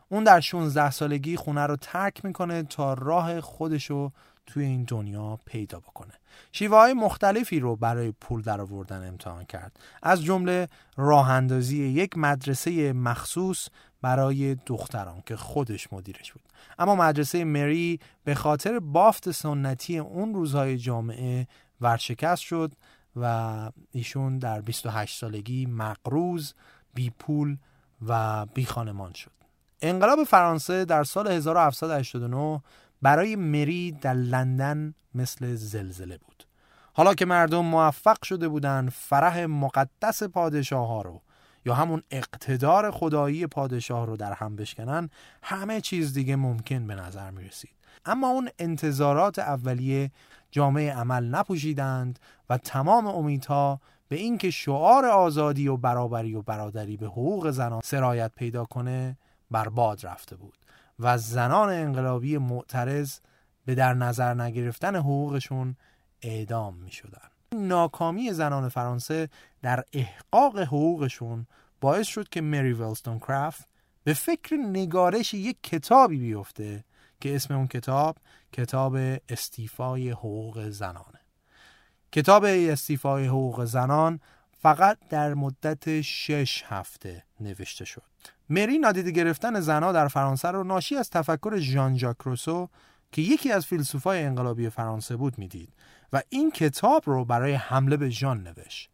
[SPEAKER 1] اون در 16 سالگی خونه رو ترک می‌کنه تا راه خودشو توی این دنیا پیدا بکنه. شیوه های مختلفی رو برای پول در آوردن امتحان کرد. از جمله راه اندازی یک مدرسه مخصوص برای دختران که خودش مدیرش بود. اما مدرسه مری به خاطر بافت سنتی اون روزهای جامعه ورشکست شد و ایشون در 28 سالگی مقروز بی پول و بی خانمان شد. انقلاب فرانسه در سال 1789 برای مری در لندن مثل زلزله بود. حالا که مردم موفق شده بودند فرح مقدس پادشاه ها رو یا همون اقتدار خدایی پادشاه رو در هم بشکنن همه چیز دیگه ممکن به نظر می رسید. اما اون انتظارات اولیه جامعه عمل نپوشیدند و تمام امیدها به اینکه شعار آزادی و برابری و برادری به حقوق زنان سرایت پیدا کنه برباد رفته بود و زنان انقلابی معترض به در نظر نگرفتن حقوقشون اعدام می شدن. ناکامی زنان فرانسه در احقاق حقوقشون باعث شد که مری ولستون کرافت به فکر نگارش یک کتابی بیفته که اسم اون کتاب کتاب استیفای حقوق زنانه کتاب استیفای حقوق زنان فقط در مدت شش هفته نوشته شد. مری نادیده گرفتن زنها در فرانسه رو ناشی از تفکر ژان ژاک روسو که یکی از فیلسوفای انقلابی فرانسه بود می‌دید و این کتاب رو برای حمله به ژان نوشت.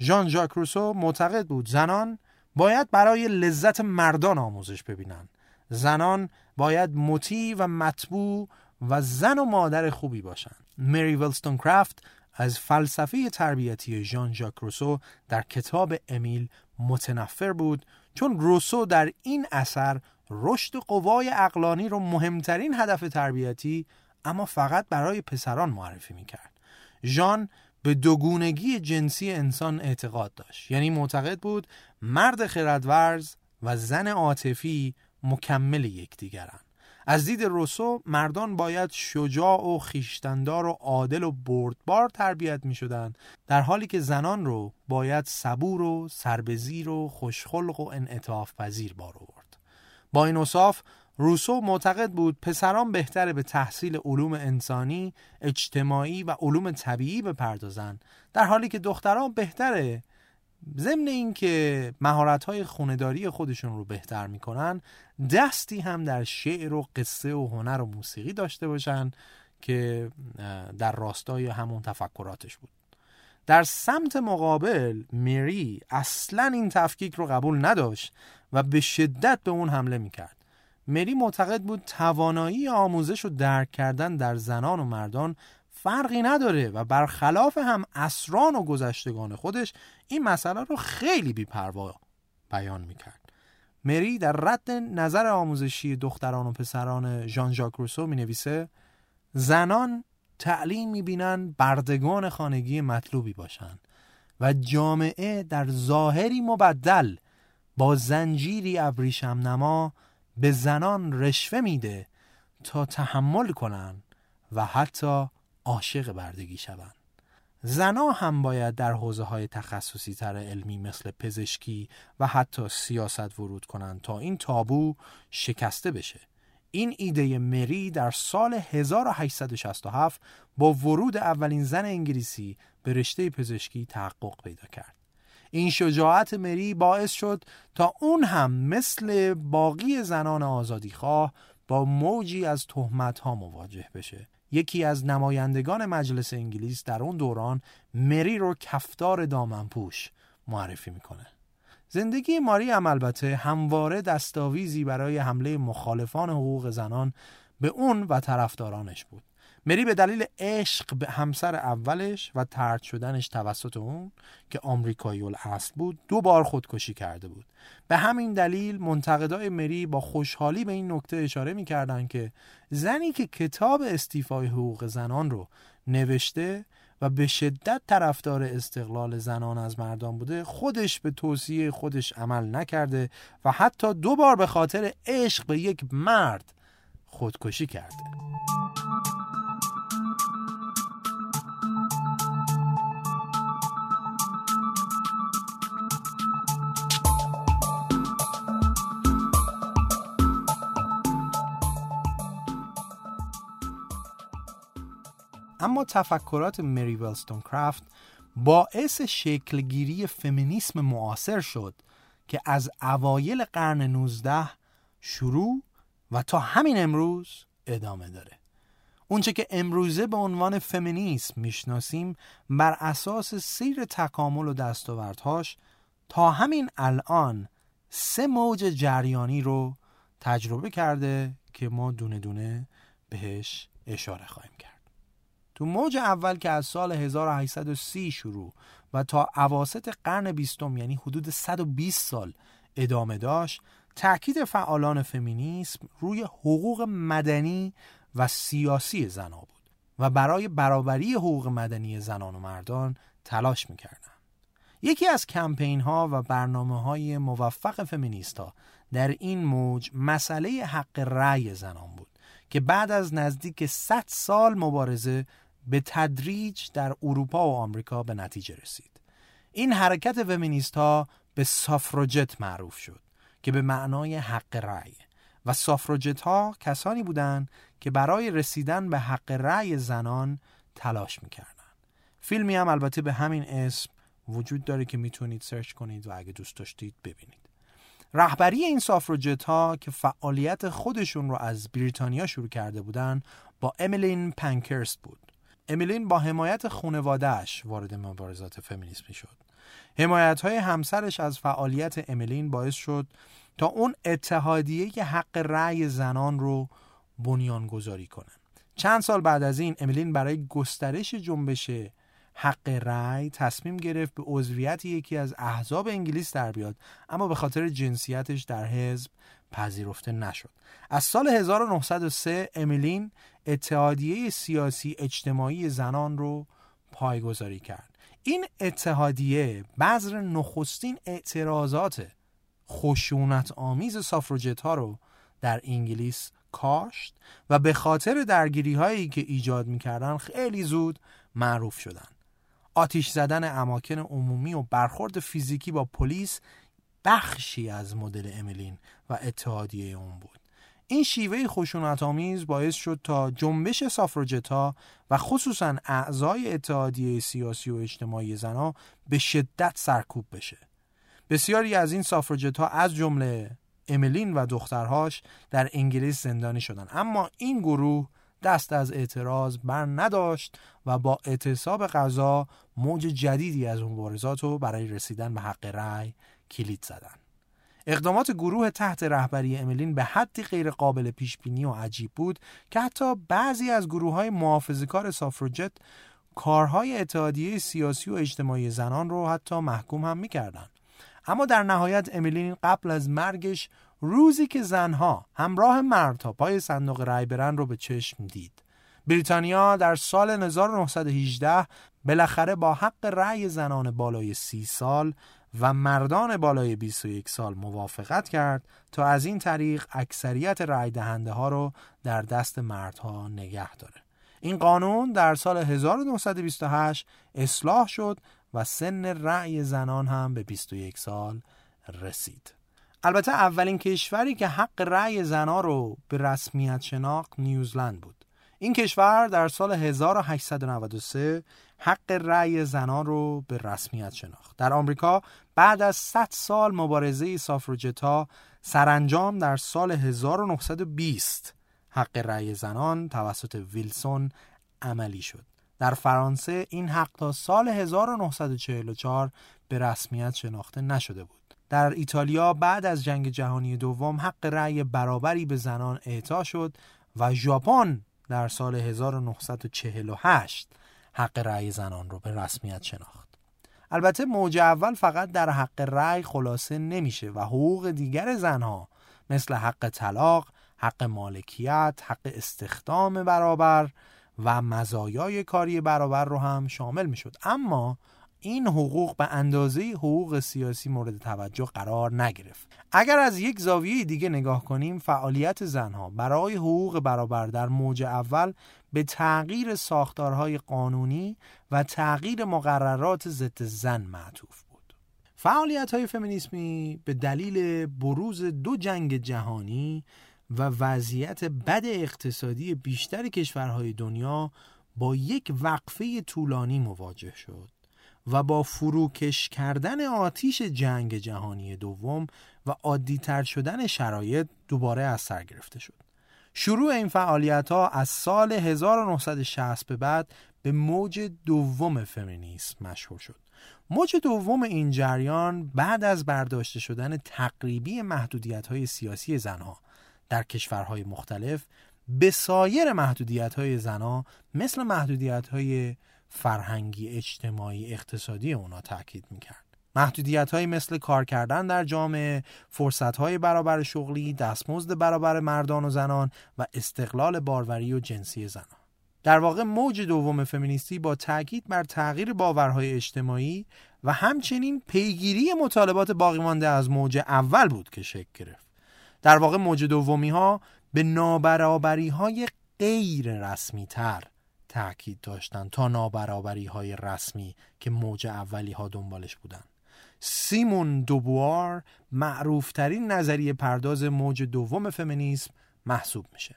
[SPEAKER 1] ژان ژاک روسو معتقد بود زنان باید برای لذت مردان آموزش ببینن. زنان باید مطیع و مطبوع و زن و مادر خوبی باشند مری ولستون کرافت از فلسفه تربیتی ژان ژاک روسو در کتاب امیل متنفر بود چون روسو در این اثر رشد قوای اقلانی رو مهمترین هدف تربیتی اما فقط برای پسران معرفی می‌کرد. ژان به دوگونگی جنسی انسان اعتقاد داشت. یعنی معتقد بود مرد خردورز و زن عاطفی مکمل یکدیگرند. از دید روسو مردان باید شجاع و خیشتندار و عادل و بردبار تربیت می شدن در حالی که زنان رو باید صبور و سربزیر و خوشخلق و انعطاف پذیر بار آورد. با این اصاف روسو معتقد بود پسران بهتره به تحصیل علوم انسانی، اجتماعی و علوم طبیعی بپردازند در حالی که دختران بهتره ضمن اینکه مهارت‌های خونداری خودشون رو بهتر می‌کنن دستی هم در شعر و قصه و هنر و موسیقی داشته باشن که در راستای همون تفکراتش بود. در سمت مقابل میری اصلا این تفکیک رو قبول نداشت و به شدت به اون حمله می‌کرد. مری معتقد بود توانایی آموزش و درک کردن در زنان و مردان فرقی نداره و برخلاف هم اسران و گذشتگان خودش این مسئله رو خیلی بیپروا بیان می‌کرد. مری در رد نظر آموزشی دختران و پسران ژان ژاک روسو می نویسه زنان تعلیم می بینن بردگان خانگی مطلوبی باشند و جامعه در ظاهری مبدل با زنجیری ابریشم نما به زنان رشوه میده تا تحمل کنن و حتی عاشق بردگی شوند. زنا هم باید در حوزه های تخصصی تر علمی مثل پزشکی و حتی سیاست ورود کنند تا این تابو شکسته بشه. این ایده مری در سال 1867 با ورود اولین زن انگلیسی به رشته پزشکی تحقق پیدا کرد. این شجاعت مری باعث شد تا اون هم مثل باقی زنان آزادیخواه با موجی از تهمت ها مواجه بشه. یکی از نمایندگان مجلس انگلیس در اون دوران مری رو کفتار دامنپوش معرفی می‌کنه. زندگی ماری هم البته همواره دستاویزی برای حمله مخالفان حقوق زنان به اون و طرفدارانش بود. مری به دلیل عشق به همسر اولش و ترد شدنش توسط اون که آمریکایی اصل بود دو بار خودکشی کرده بود. به همین دلیل منتقدای مری با خوشحالی به این نکته اشاره می‌کردند که زنی که کتاب استیفای حقوق زنان رو نوشته و به شدت طرفدار استقلال زنان از مردان بوده خودش به توصیه خودش عمل نکرده و حتی دو بار به خاطر عشق به یک مرد خودکشی کرده. اما تفکرات مری ولستون کرافت باعث شکلگیری فمینیسم معاصر شد که از اوایل قرن 19 شروع و تا همین امروز ادامه داره. اونچه که امروزه به عنوان فمینیسم می‌شناسیم بر اساس سیر تکامل و دستاوردهاش تا همین الان سه موج جریانی رو تجربه کرده که ما دونه دونه بهش اشاره خواهیم کرد. تو موج اول که از سال 1830 شروع و تا عواست قرن بیستم یعنی حدود 120 سال ادامه داشت تاکید فعالان فمینیسم روی حقوق مدنی و سیاسی زنها بود و برای برابری حقوق مدنی زنان و مردان تلاش می‌کردن یکی از کمپین ها و برنامه های موفق فمینیست ها در این موج مسئله حق رأی زنان بود که بعد از نزدیک 100 سال مبارزه به تدریج در اروپا و آمریکا به نتیجه رسید. این حرکت فمینیست ها به سافروجت معروف شد که به معنای حق رأی. و سافروجت ها کسانی بودند که برای رسیدن به حق رأی زنان تلاش می‌کردن فیلمی هم البته به همین اسم وجود داره که می‌تونید سرچ کنید و اگه دوست داشتید ببینید. رهبری این سافروجت ها که فعالیت خودشون رو از بریتانیا شروع کرده بودن با امیلین پنکرست بود. امیلین با حمایت خانوادهش وارد مبارزات فمینیسم شد. حمایت های همسرش از فعالیت امیلین باعث شد تا اون اتحادیه حق رأی زنان رو بنیان گذاری کنه. چند سال بعد از این امیلین برای گسترش جنبش حق رأی تصمیم گرفت به عضویت یکی از احزاب انگلیس در بیاد اما به خاطر جنسیتش در حزب پذیرفته نشد. از سال 1903 امیلین اتحادیه سیاسی اجتماعی زنان رو پایگذاری کرد. این اتحادیه بذر نخستین اعتراضات خشونت آمیز سافروجت ها رو در انگلیس کاشت و به خاطر درگیری هایی که ایجاد می‌کردن خیلی زود معروف شدن. آتیش زدن اماکن عمومی و برخورد فیزیکی با پلیس بخشی از مدل املین و اتحادیه اون بود. این شیوه خشونت آمیز باعث شد تا جنبش سافروجتا و خصوصا اعضای اتحادیه سیاسی و اجتماعی زنها به شدت سرکوب بشه. بسیاری از این سافروجت ها از جمله املین و دخترهاش در انگلیس زندانی شدند اما این گروه دست از اعتراض بر نداشت و با اعتصاب غذا موج جدیدی از مبارزات رو برای رسیدن به حق رأی کلید زدن. اقدامات گروه تحت رهبری املین به حدی غیر قابل پیش بینی و عجیب بود که حتی بعضی از گروه های محافظه‌کار سافروجت کارهای اتحادیه سیاسی و اجتماعی زنان رو حتی محکوم هم می‌کردن. اما در نهایت امیلین قبل از مرگش روزی که زنها همراه مردها پای صندوق رای برن رو به چشم دید. بریتانیا در سال 1918 بالاخره با حق رأی زنان بالای سی سال و مردان بالای 21 سال موافقت کرد تا از این طریق اکثریت رأی دهنده ها رو در دست مردها نگه داره. این قانون در سال 1928 اصلاح شد و سن رأی زنان هم به 21 سال رسید. البته اولین کشوری که حق رأی زنان رو به رسمیت شناخت نیوزلند بود. این کشور در سال 1893 حق رأی زنان رو به رسمیت شناخت. در آمریکا بعد از 100 سال مبارزه سافروجتا سرانجام در سال 1920 حق رأی زنان توسط ویلسون عملی شد. در فرانسه این حق تا سال 1944 به رسمیت شناخته نشده بود. در ایتالیا بعد از جنگ جهانی دوم حق رأی برابری به زنان اعطا شد و ژاپن در سال 1948 حق رأی زنان رو به رسمیت شناخت. البته موج اول فقط در حق رأی خلاصه نمیشه و حقوق دیگر زنها مثل حق طلاق، حق مالکیت، حق استخدام برابر و مزایای کاری برابر رو هم شامل می شد اما این حقوق به اندازه حقوق سیاسی مورد توجه قرار نگرفت. اگر از یک زاویه دیگه نگاه کنیم فعالیت زنها برای حقوق برابر در موج اول به تغییر ساختارهای قانونی و تغییر مقررات ضد زن معطوف بود. فعالیت های فمینیسمی به دلیل بروز دو جنگ جهانی و وضعیت بد اقتصادی بیشتر کشورهای دنیا با یک وقفه طولانی مواجه شد و با فروکش کردن آتیش جنگ جهانی دوم و عادیتر شدن شرایط دوباره از سر گرفته شد. شروع این فعالیت ها از سال 1960 به بعد به موج دوم فمینیسم مشهور شد. موج دوم این جریان بعد از برداشته شدن تقریبی محدودیت های سیاسی زنها در کشورهای مختلف به سایر محدودیت های زنها مثل محدودیت های فرهنگی اجتماعی اقتصادی اونا تاکید می‌کرد. محدودیت های مثل کار کردن در جامعه، فرصت های برابر شغلی، دستمزد برابر مردان و زنان و استقلال باروری و جنسی زنان. در واقع موج دوم فمینیستی با تاکید بر تغییر باورهای اجتماعی و همچنین پیگیری مطالبات باقی مانده از موج اول بود که شکل گرفت. در واقع موج دومی ها به نابرابری های غیر رسمی تر تاکید داشتند تا نابرابری های رسمی که موج اولی ها دنبالش بودند. سیمون دوبوار معروفترین نظریه پرداز موج دوم فمینیسم محسوب میشه.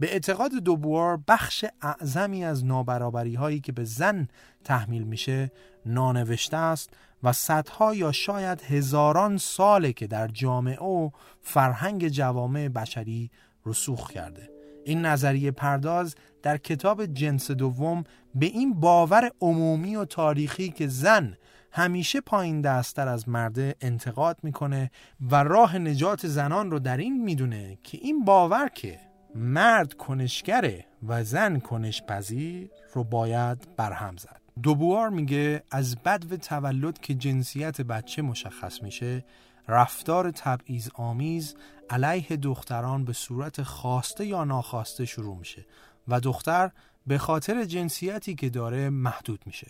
[SPEAKER 1] به اعتقاد دوبوار بخش اعظمی از نابرابری هایی که به زن تحمیل میشه نانوشته است و صدها یا شاید هزاران ساله که در جامعه و فرهنگ جوامع بشری رسوخ کرده. این نظریه پرداز در کتاب جنس دوم به این باور عمومی و تاریخی که زن همیشه پایین دستتر از مرده انتقاد می‌کنه و راه نجات زنان رو در این می‌دونه که این باور که مرد کنشگره و زن کنش پذیر رو باید برهم زد. دوبوار میگه از بد و تولد که جنسیت بچه مشخص میشه رفتار تبعیض آمیز علیه دختران به صورت خواسته یا ناخواسته شروع میشه و دختر به خاطر جنسیتی که داره محدود میشه.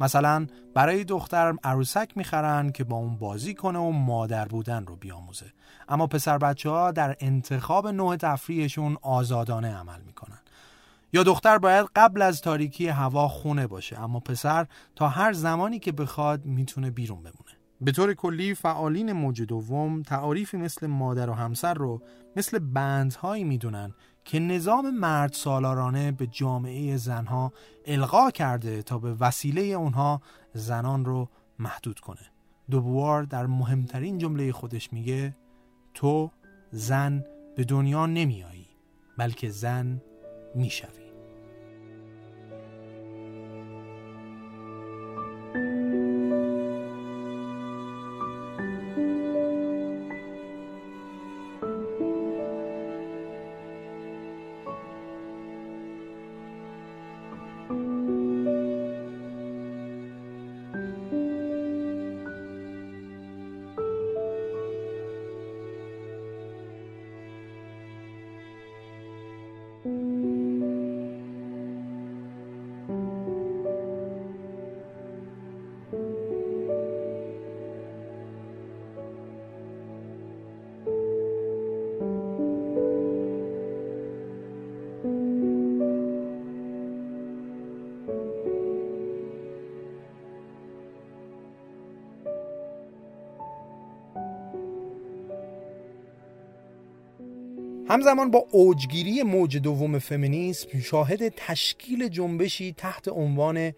[SPEAKER 1] مثلا برای دختر عروسک می‌خرن که با اون بازی کنه و مادر بودن رو بیاموزه. اما پسر بچه ها در انتخاب نوع تفریحشون آزادانه عمل می‌کنن. یا دختر باید قبل از تاریکی هوا خونه باشه اما پسر تا هر زمانی که بخواد می‌تونه بیرون بمونه. به طور کلی فعالین موج دوم تعاریفی مثل مادر و همسر رو مثل بندهایی می‌دونن که نظام مرد سالارانه به جامعه زنها القا کرده تا به وسیله اونها زنان رو محدود کنه. دوبوار در مهمترین جمله خودش میگه تو زن به دنیا نمیایی بلکه زن می‌شوی. همزمان با اوجگیری موج دوم فمینیسم شاهد تشکیل جنبشی تحت عنوان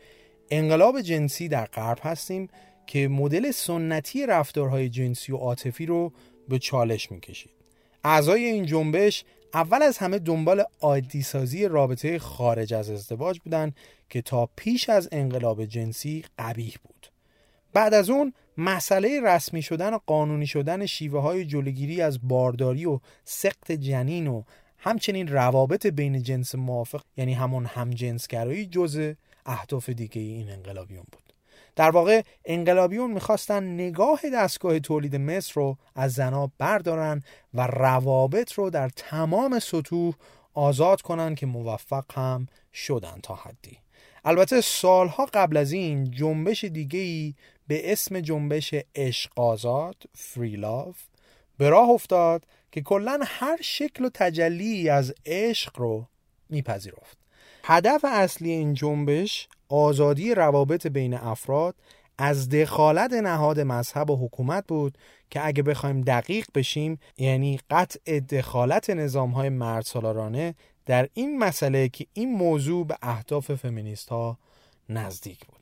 [SPEAKER 1] انقلاب جنسی در غرب هستیم که مدل سنتی رفتارهای جنسی و عاطفی رو به چالش می‌کشید. اعضای این جنبش اول از همه دنبال عادی سازی رابطه خارج از ازدواج بودند که تا پیش از انقلاب جنسی قبیح بود. بعد از اون مسئله رسمی شدن و قانونی شدن شیوه های جلوگیری از بارداری و سقط جنین و همچنین روابط بین جنس موافق یعنی همون همجنسگرایی جزء اهداف دیگه این انقلابیون بود. در واقع انقلابیون می‌خواستن نگاه دستگاه تولید مصر رو از زنا بردارن و روابط رو در تمام سطوح آزاد کنن که موفق هم شدن تا حدی. البته سالها قبل از این جنبش دیگه ای به اسم جنبش عشق آزاد فری لاف به راه افتاد که کلا هر شکل و تجلی از عشق رو میپذیرفت. هدف اصلی این جنبش آزادی روابط بین افراد از دخالت نهاد مذهب و حکومت بود که اگه بخوایم دقیق بشیم یعنی قطع دخالت نظام های مرد سالارانه در این مسئله که این موضوع به اهداف فمینیست ها نزدیک بود.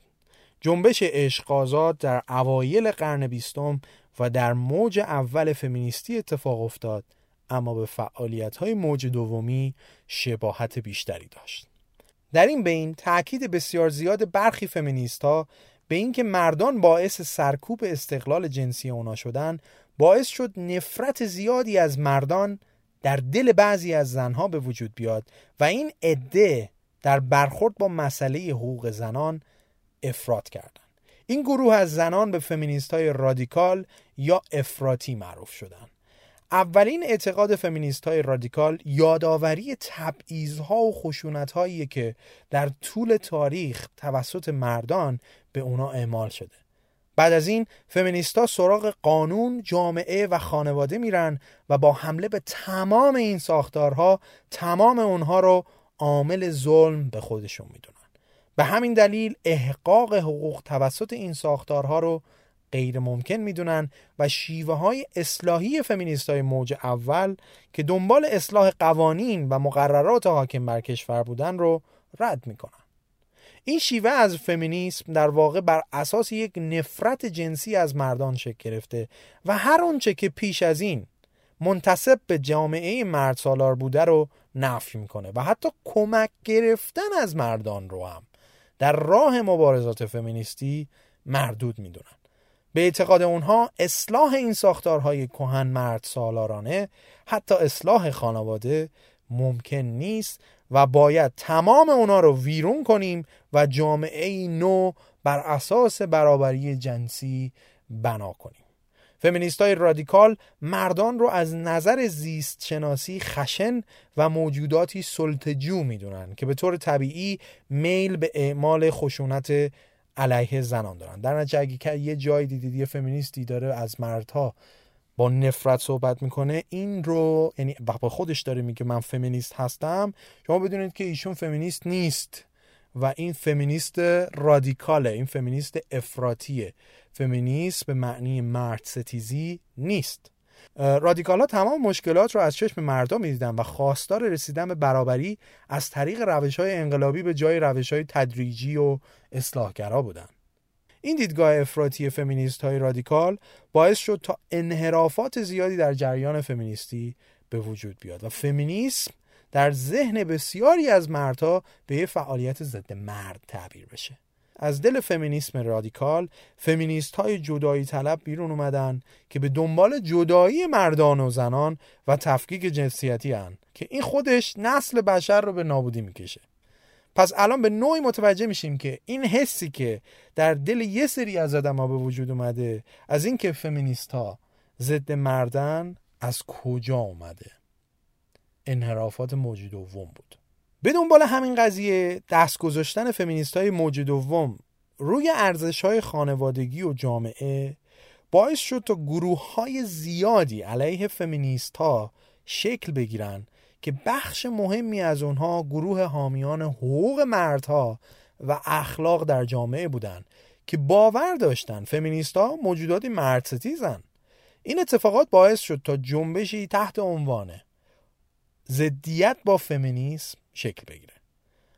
[SPEAKER 1] جنبش عشق آزاد در اوایل قرن بیستم و در موج اول فمینیستی اتفاق افتاد اما به فعالیت های موج دومی شباهت بیشتری داشت. در این بین تاکید بسیار زیاد برخی فمینیست ها به اینکه مردان باعث سرکوب استقلال جنسی اونا شدن باعث شد نفرت زیادی از مردان در دل بعضی از زنها به وجود بیاد و این عده در برخورد با مسئله حقوق زنان افراد کردند. این گروه از زنان به فمینیست های رادیکال یا افراطی معروف شدند. اولین اعتقاد فمینیست های رادیکال یادآوری تبعیض ها و خشونت هایی که در طول تاریخ توسط مردان به اونا اعمال شده بعد از این فمینیستا سراغ قانون، جامعه و خانواده میرن و با حمله به تمام این ساختارها تمام اونها رو عامل ظلم به خودشون می‌دونن. به همین دلیل احقاق حقوق توسط این ساختارها رو غیر ممکن می‌دونن و شیوه های اصلاحی فمینیست های موج اول که دنبال اصلاح قوانین و مقررات حاکم بر کشور بودن رو رد می‌کنن. این شیوه از فمینیسم در واقع بر اساس یک نفرت جنسی از مردان شکل گرفته و هر آنچه که پیش از این منتصب به جامعه مرد سالار بوده رو نفی می‌کنه و حتی کمک گرفتن از مردان رو هم. در راه مبارزات فمینیستی مردود می‌دونن. به اعتقاد اونها اصلاح این ساختارهای کهن مرد سالارانه حتی اصلاح خانواده ممکن نیست و باید تمام اونا رو ویرون کنیم و جامعه نو بر اساس برابری جنسی بنا کنیم. فمینیست های رادیکال مردان رو از نظر زیست شناسی خشن و موجوداتی سلطجو می‌دونن که به طور طبیعی میل به اعمال خشونت علیه زنان دارن. در نتیجه اگه یه جای دیدید یه فمینیستی داره از مردها با نفرت صحبت می‌کنه این رو یعنی با خودش داره میگه من فمینیست هستم شما بدونید که ایشون فمینیست نیست و این فمینیست رادیکاله این فمینیست افراتیه فمینیست به معنی مرد ستیزی نیست. رادیکال ها تمام مشکلات رو از چشم مردم می‌دیدن و خواستار رسیدن به برابری از طریق روش های انقلابی به جای روش های تدریجی و اصلاحگرا بودن. این دیدگاه افراطی فمینیست های رادیکال باعث شد تا انحرافات زیادی در جریان فمینیستی به وجود بیاد و فمینیسم در ذهن بسیاری از مردها به یه فعالیت ضد مرد تعبیر بشه. از دل فمینیسم رادیکال فمینیست های جدایی طلب بیرون اومدن که به دنبال جدایی مردان و زنان و تفکیک جنسیتی هن که این خودش نسل بشر رو به نابودی می‌کشه. پس الان به نوعی متوجه میشیم که این حسی که در دل یه سری از آدم به وجود اومده از اینکه فمینیست ها ضد مردن از کجا اومده؟ انحرافات موج دوم بود. به دنبال همین قضیه دست گذاشتن فمینیست های موج دوم روی ارزش های خانوادگی و جامعه باعث شد تا گروه های زیادی علیه فمینیست ها شکل بگیرن که بخش مهمی از اونها گروه حامیان حقوق مردها و اخلاق در جامعه بودند که باور داشتن فمینیست ها موجوداتی مرد ستیزن این اتفاقات باعث شد تا جنبشی تحت عنوانه ضدیت با فمینیسم شکل بگیره.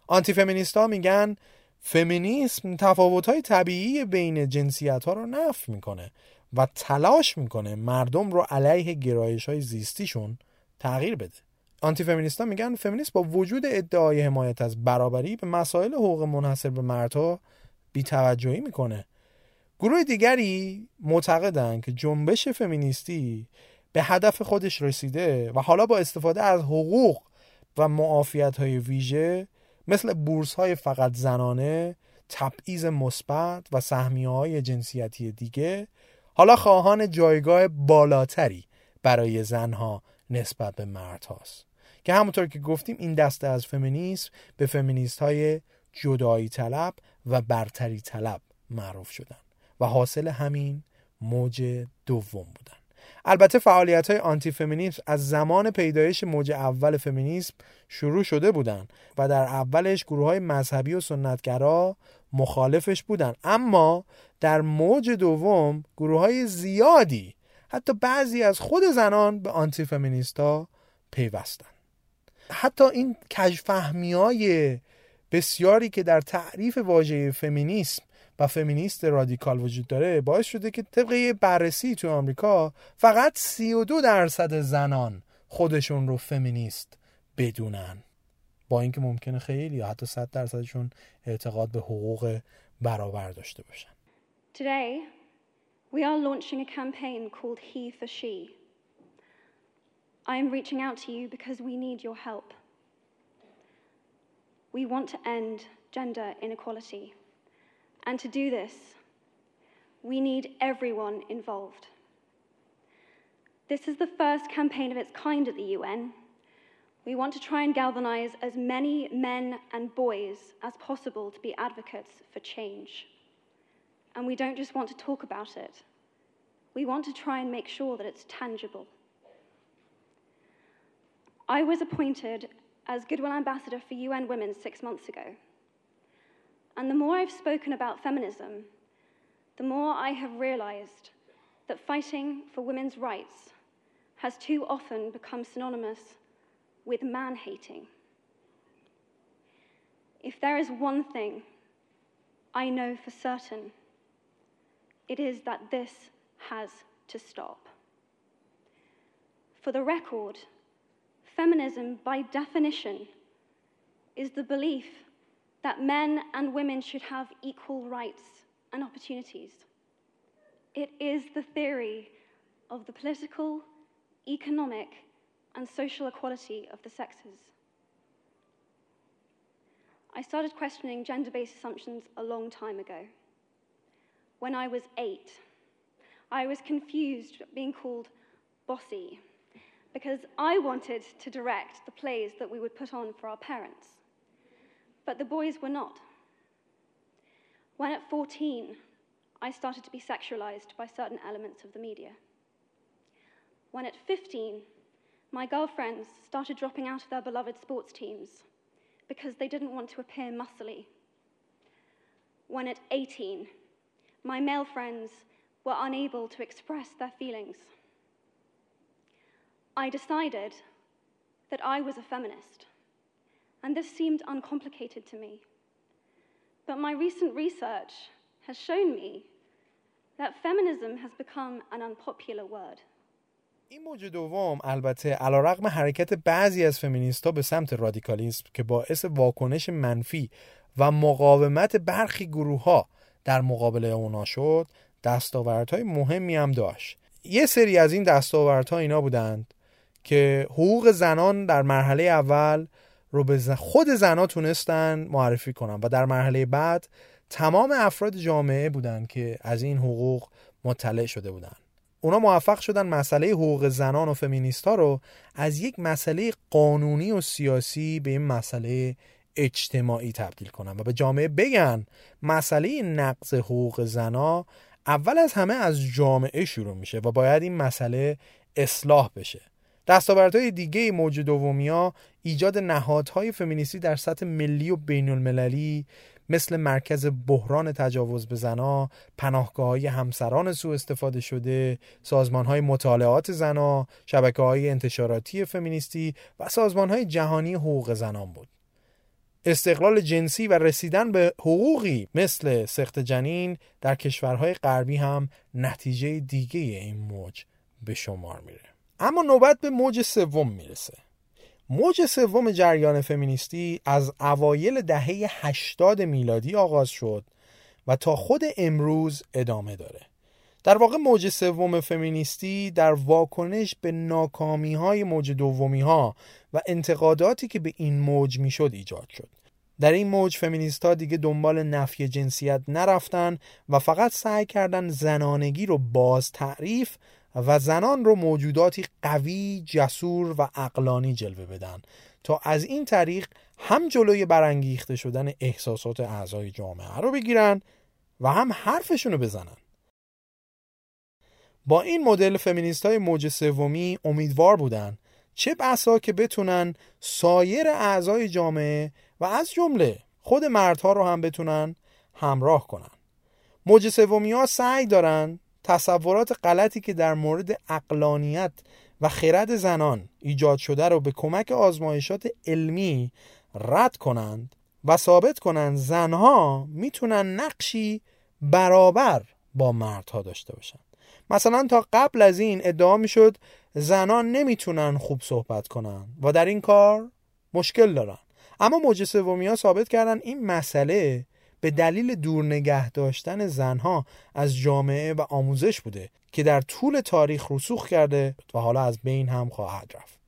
[SPEAKER 1] آنتی فمینیست ها میگن فمینیسم تفاوت های طبیعی بین جنسیت ها رو نفی می‌کنه و تلاش می‌کنه مردم رو علیه گرایش های زیستیشون تغییر بده. آنتی فمینیست ها میگن فمینیست با وجود ادعای حمایت از برابری به مسائل حقوق منحصر به مردها بیتوجهی می‌کنه. گروه دیگری معتقدن که جنبش فمینیستی به هدف خودش رسیده و حالا با استفاده از حقوق و معافیت های ویژه مثل بورس های فقط زنانه تبعیض مثبت و سهمیه های جنسیتی دیگه حالا خواهان جایگاه بالاتری برای زنها نسبت به مرد هاست. که همونطور که گفتیم این دسته از فمینیسم به فمینیست های جدایی طلب و برتری طلب معروف شدن و حاصل همین موج دوم بودن. البته فعالیت های آنتی فمینیسم از زمان پیدایش موج اول فمینیسم شروع شده بودند و در اولش گروه های مذهبی و سنتگرا مخالفش بودند اما در موج دوم گروه های زیادی حتی بعضی از خود زنان به آنتی فمینیستا پیوستن. حتی این کجفهمی های بسیاری که در تعریف واژه فمینیسم و فمینیست رادیکال وجود داره باعث شده که طبق یه بررسی تو آمریکا فقط 32 درصد زنان خودشون رو فمینیست بدونن با اینکه ممکنه خیلی یا حتی 100 درصدشون اعتقاد به حقوق برابر داشته باشن
[SPEAKER 12] Today we are launching a campaign called He for She. I am reaching out to you because we need your help. We want to end gender inequality. And to do this, we need everyone involved. This is the first campaign of its kind at the UN. We want to try and galvanize as many men and boys as possible to be advocates for change. And we don't just want to talk about it, we want to try and make sure that it's tangible. I was appointed as Goodwill Ambassador for UN Women six months ago. And the more I've spoken about feminism, the more I have realized that fighting for women's rights has too often become synonymous with man hating. If there is one thing I know for certain, it is that this has to stop. For the record, feminism, by definition, is the belief that men and women should have equal rights and opportunities. It is the theory of the political, economic, and social equality of the sexes. I started questioning gender based assumptions a long time ago. When I was eight, I was confused being called bossy because I wanted to direct the plays that we would put on for our parents. But the boys were not. When at 14, I started to be sexualized by certain elements of the media. When at 15, my girlfriends started dropping out of their beloved sports teams because they didn't want to appear muscly. When at 18, my male friends were unable to express their feelings. I decided that I was a feminist, and this seemed uncomplicated to me. But my recent research has shown me that feminism has become an unpopular word.
[SPEAKER 1] این موج دوم البته علا رقم حرکت بعضی از فمینیستا به سمت رادیکالیسم که باعث واکنش منفی و مقاومت برخی گروه ها در مقابل اونا شد دستاوردهای مهمی هم داشت یه سری از این دستاوردها اینا بودند که حقوق زنان در مرحله اول رو به خود زنها تونستن معرفی کنن. و در مرحله بعد تمام افراد جامعه بودند که از این حقوق مطلع شده بودند اونا موفق شدن مسئله حقوق زنان و فمینیستا رو از یک مسئله قانونی و سیاسی به این مسئله اجتماعی تبدیل کنن و به جامعه بگن مسئله نقض حقوق زنا اول از همه از جامعه شروع میشه و باید این مسئله اصلاح بشه. دستاوردهای دیگه موج دومیا ایجاد نهادهای فمینیستی در سطح ملی و بین المللی مثل مرکز بحران تجاوز به زنا، پناهگاه های همسران سوء استفاده شده، سازمان های مطالعات زنا، شبکه های انتشاراتی فمینیستی و سازمان های جهانی حقوق زنان بود. استقلال جنسی و رسیدن به حقوقی مثل سخت جنین در کشورهای غربی هم نتیجه دیگه این موج به شمار میره. اما نوبت به موج سوم می‌رسه. موج سوم جریان فمینیستی از اوایل دهه 80 میلادی آغاز شد و تا خود امروز ادامه داره. در واقع موج سوم فمینیستی در واکنش به ناکامی های موج دومی ها و انتقاداتی که به این موج می‌شد ایجاد شد. در این موج فمینیست ها دیگه دنبال نفی جنسیت نرفتن و فقط سعی کردن زنانگی رو باز تعریف و زنان رو موجوداتی قوی، جسور و اقلانی جلوه بدن تا از این طریق هم جلوی برانگیخته شدن احساسات اعضای جامعه رو بگیرن و هم حرفشون رو بزنن. با این مدل فمینیست های موج سومی امیدوار بودن چه بسا که بتونن سایر اعضای جامعه و از جمله خود مردها رو هم بتونن همراه کنن موج سومی ها سعی دارن تصورات غلطی که در مورد اقلانیت و خرد زنان ایجاد شده رو به کمک آزمایشات علمی رد کنند و ثابت کنند زنها می‌تونن نقشی برابر با مردها داشته باشند مثلا تا قبل از این ادعا می‌شد زنان نمی‌تونن خوب صحبت کنن و در این کار مشکل دارن. اما موج سومی ها ثابت کردن این مسئله به دلیل دور نگه داشتن زنها از جامعه و آموزش بوده که در طول تاریخ رسوخ کرده و حالا از بین هم خواهد رفت.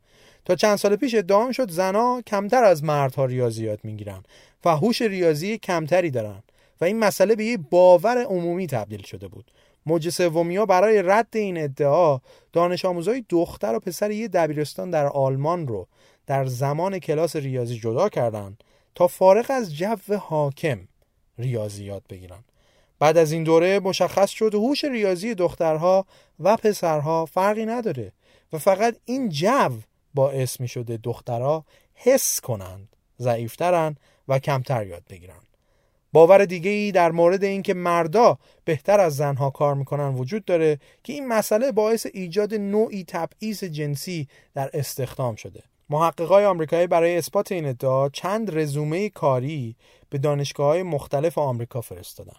[SPEAKER 1] تا چند سال پیش ادعا شد زنها کمتر از مردها ریاضیات می‌گیرن و هوش ریاضی کمتری دارن و این مسئله به یه باور عمومی تبدیل شده بود. موج سومیا برای رد این ادعا دانش آموزای دختر و پسر یه دبیرستان در آلمان رو در زمان کلاس ریاضی جدا کردند تا فارغ از جو حاکم ریاضی یاد بگیرن. بعد از این دوره مشخص شد هوش ریاضی دخترها و پسرها فرقی نداره و فقط این جو باعث می شده دخترها حس کنند ضعیفترن و کمتر یاد بگیرن. باور دیگه ای در مورد اینکه مردا بهتر از زنها کار می‌کنن وجود داره که این مسئله باعث ایجاد نوعی تبعیض جنسی در استخدام شده. محققای آمریکایی برای اثبات این ادعا چند رزومه کاری به دانشگاه های مختلف آمریکا فرستادن.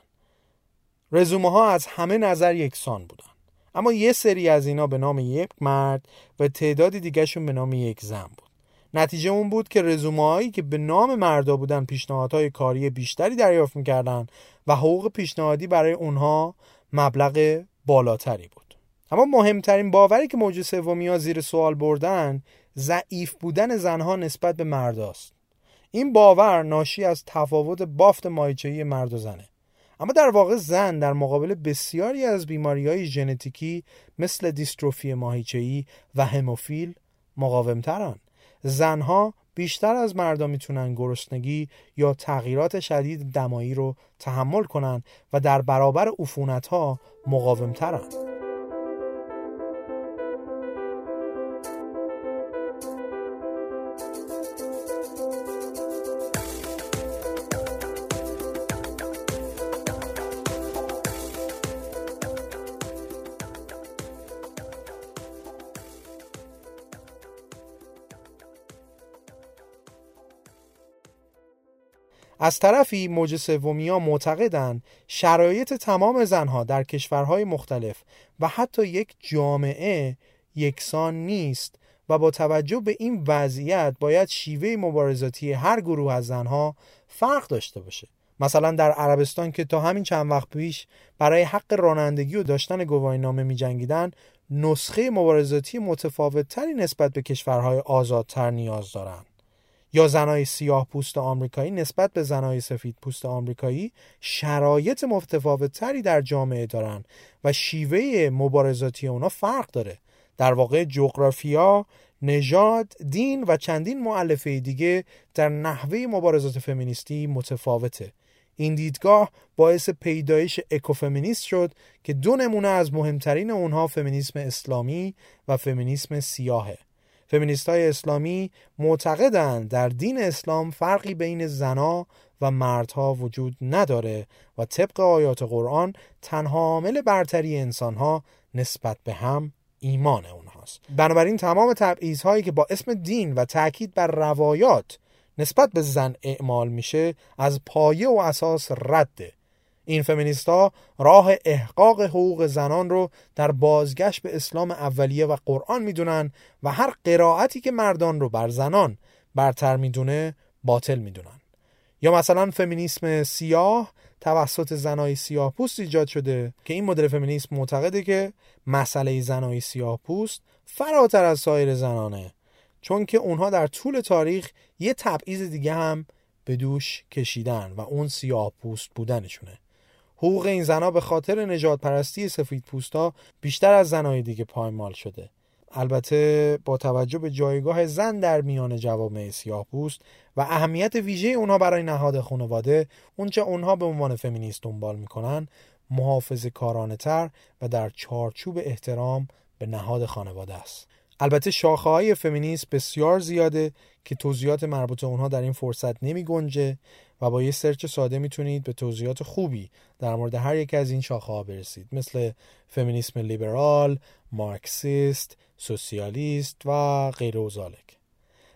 [SPEAKER 1] رزومه ها از همه نظر یکسان بودن. اما یه سری از اینا به نام یک مرد و تعدادی دیگهشون به نام یک زن بود. نتیجه اون بود که رزومه هایی که به نام مردا بودن پیشنهادهای کاری بیشتری دریافت می‌کردن و حقوق پیشنهادی برای اونها مبلغ بالاتری بود. اما مهمترین باوری که موج سومی ها زیر سوال بردن ضعیف بودن زنها نسبت به مرداست این باور ناشی از تفاوت بافت مایچه‌ای مرد و زنه. اما در واقع زن در مقابل بسیاری از بیماری های ژنتیکی مثل دیستروفی ماهیچه‌ای و هموفیل مقاومترن. زنها بیشتر از مردان می‌تونن گرسنگی یا تغییرات شدید دمایی رو تحمل کنن و در برابر عفونت ها مقاومترن. از طرفی موج سومیا معتقدند شرایط تمام زنها در کشورهای مختلف و حتی یک جامعه یکسان نیست و با توجه به این وضعیت باید شیوه مبارزاتی هر گروه از زنها فرق داشته باشه مثلا در عربستان که تا همین چند وقت پیش برای حق رانندگی و داشتن گواهینامه می جنگیدن نسخه مبارزاتی متفاوت تری نسبت به کشورهای آزادتر نیاز دارند. یا زنای سیاه پوست آمریکایی نسبت به زنای سفید پوست آمریکایی شرایط متفاوت تری در جامعه دارن و شیوه مبارزاتی اونا فرق داره. در واقع جغرافیا نژاد دین و چندین معلفه دیگه در نحوه مبارزات فمینیستی متفاوته. این دیدگاه باعث پیدایش اکوفمینیست شد که دو نمونه از مهمترین اونها فمینیسم اسلامی و فمینیسم سیاهه. فمینیست های اسلامی معتقدند در دین اسلام فرقی بین زنا و مردها وجود نداره و طبق آیات قرآن تنها عامل برتری انسانها نسبت به هم ایمان اونهاست. بنابراین تمام تبعیض هایی که با اسم دین و تاکید بر روایات نسبت به زن اعمال میشه از پایه و اساس رده این فمینیستا راه احقاق حقوق زنان رو در بازگشت به اسلام اولیه و قرآن می‌دونن و هر قرائتی که مردان رو بر زنان برتر می‌دونه باطل می‌دونن. یا مثلا فمینیسم سیاه توسط زنای سیاه پوست ایجاد شده که این مدل فمینیسم معتقده که مسئله زنای سیاه پوست فراتر از سایر زنانه چون که اونها در طول تاریخ یه تبعیض دیگه هم به دوش کشیدن و اون سیاه پوست بودنشونه. حقوق این زنها به خاطر نجات پرستی سفید پوستا بیشتر از زنهای دیگه پایمال شده. البته با توجه به جایگاه زن در میان جوامع سیاه پوست و اهمیت ویژه اونها برای نهاد خانواده اونچه اونها به عنوان فمینیست دنبال می‌کنن محافظ کارانه تر و در چارچوب احترام به نهاد خانواده است. البته شاخه های فمینیست بسیار زیاده که توضیحات مربوط اونها در این فرصت نمی گنجه و با یه سرچ ساده می‌تونید به توضیحات خوبی در مورد هر یک از این شاخه ها برسید. مثل فمینیسم لیبرال، مارکسیست، سوسیالیست و غیر و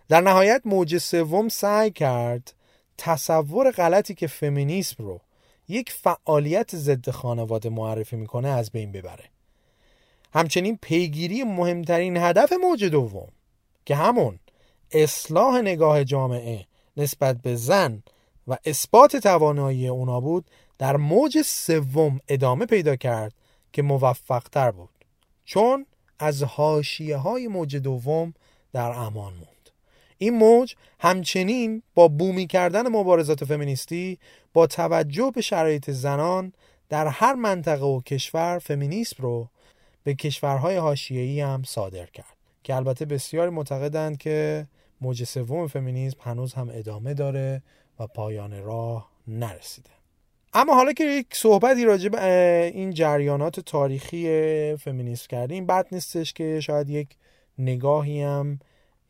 [SPEAKER 1] در نهایت موج سوم سعی کرد تصور غلطی که فمینیسم رو یک فعالیت ضد خانواده معرفی می‌کنه از بین ببره. همچنین پیگیری مهمترین هدف موج دوم که همون اصلاح نگاه جامعه نسبت به زن و اثبات توانایی اونا بود در موج سوم ادامه پیدا کرد که موفق تر بود. چون از حاشیه های موج دوم در امان موند. این موج همچنین با بومی کردن مبارزات فمینیستی با توجه به شرایط زنان در هر منطقه و کشور فمینیسم رو به کشورهای حاشیه‌ای هم صادر کرد. که البته بسیاری معتقدند که موج سوم فمینیسم هنوز هم ادامه داره و پایان راه نرسیده. اما حالا که یک صحبتی راجع به این جریانات تاریخی فمینیسم کردیم بد نیستش که شاید یک نگاهی هم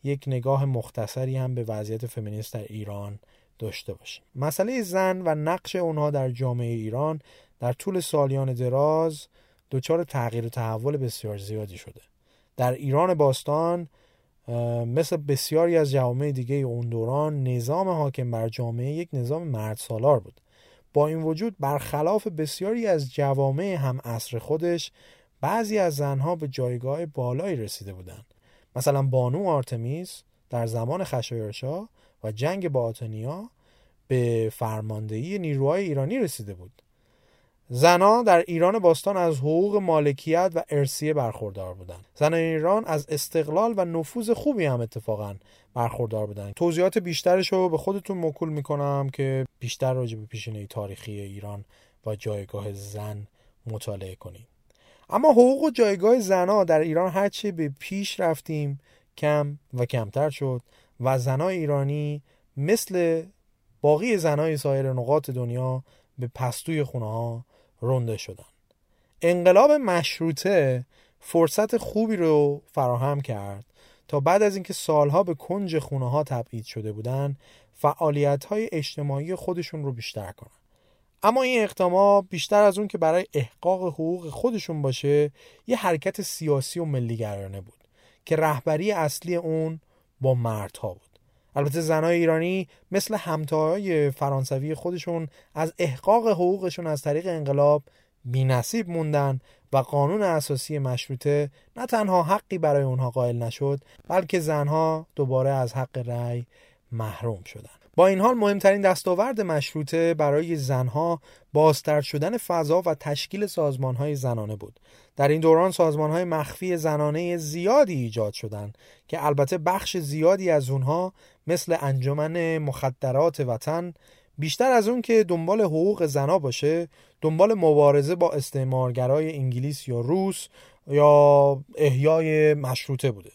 [SPEAKER 1] یک نگاه مختصری هم به وضعیت فمینیست در ایران داشته باشیم. مسئله زن و نقش اونها در جامعه ایران در طول سالیان دراز دچار تغییر و تحول بسیار زیادی شده. در ایران باستان مثل بسیاری از جوامع دیگه اون دوران نظام حاکم بر جامعه یک نظام مرد سالار بود. با این وجود برخلاف بسیاری از جوامع هم عصر خودش بعضی از زنها به جایگاه بالایی رسیده بودند. مثلا بانو آرتمیس در زمان خشایارشا و جنگ با آتنیا به فرماندهی نیروهای ایرانی رسیده بود. زنان در ایران باستان از حقوق مالکیت و ارسیه برخوردار بودند. زنان ایران از استقلال و نفوذ خوبی هم اتفاقا برخوردار بودند. توضیحات بیشترش رو به خودتون مکول می‌کنم که بیشتر راجع به پیشینه تاریخی ایران با جایگاه زن مطالعه کنید اما حقوق و جایگاه زنها در ایران هرچه به پیش رفتیم کم و کمتر شد و زنای ایرانی مثل باقی زنای سایر نقاط دنیا به پستوی خونه ها رونده شدن. انقلاب مشروطه فرصت خوبی رو فراهم کرد تا بعد از اینکه سالها به کنج خونه ها تبعید شده بودن فعالیت های اجتماعی خودشون رو بیشتر کنن. اما این اقدامات بیشتر از اون که برای احقاق حقوق خودشون باشه یه حرکت سیاسی و ملیگرانه بود که رهبری اصلی اون با مردها بود. البته زنای ایرانی مثل همتاهای فرانسوی خودشون از احقاق حقوقشون از طریق انقلاب نصیب موندن و قانون اساسی مشروطه نه تنها حقی برای اونها قائل نشد بلکه زنها دوباره از حق رأی محروم شدند. با این حال مهمترین دستاورد مشروطه برای زنها بازتر شدن فضا و تشکیل سازمانهای زنانه بود. در این دوران سازمانهای مخفی زنانه زیادی ایجاد شدند که البته بخش زیادی از اونها مثل انجمن مخدرات وطن بیشتر از اون که دنبال حقوق زنا باشه دنبال مبارزه با استعمارگرای انگلیس یا روس یا احیای مشروطه بوده.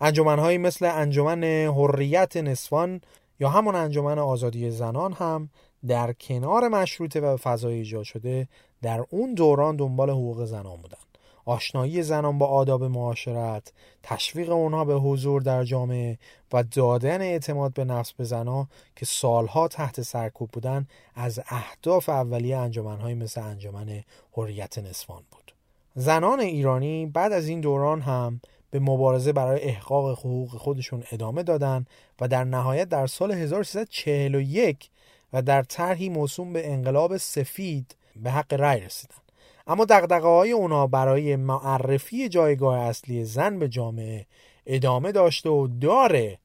[SPEAKER 1] انجمنهایی مثل انجمن حریت نسوان یا همون انجمن آزادی زنان هم در کنار مشروطه و فضای ایجاد شده در اون دوران دنبال حقوق زنان بودن. آشنایی زنان با آداب معاشرت تشویق اونها به حضور در جامعه و دادن اعتماد به نفس به زنان که سالها تحت سرکوب بودن از اهداف اولیه انجمنهایی مثل انجمن حریت نسوان بود. زنان ایرانی بعد از این دوران هم به مبارزه برای احقاق حقوق خودشون ادامه دادن و در نهایت در سال 1341 و در طرحی موسوم به انقلاب سفید به حق رأی رسیدن. اما دقدقه های اونا برای معرفی جایگاه اصلی زن به جامعه ادامه داشته و داره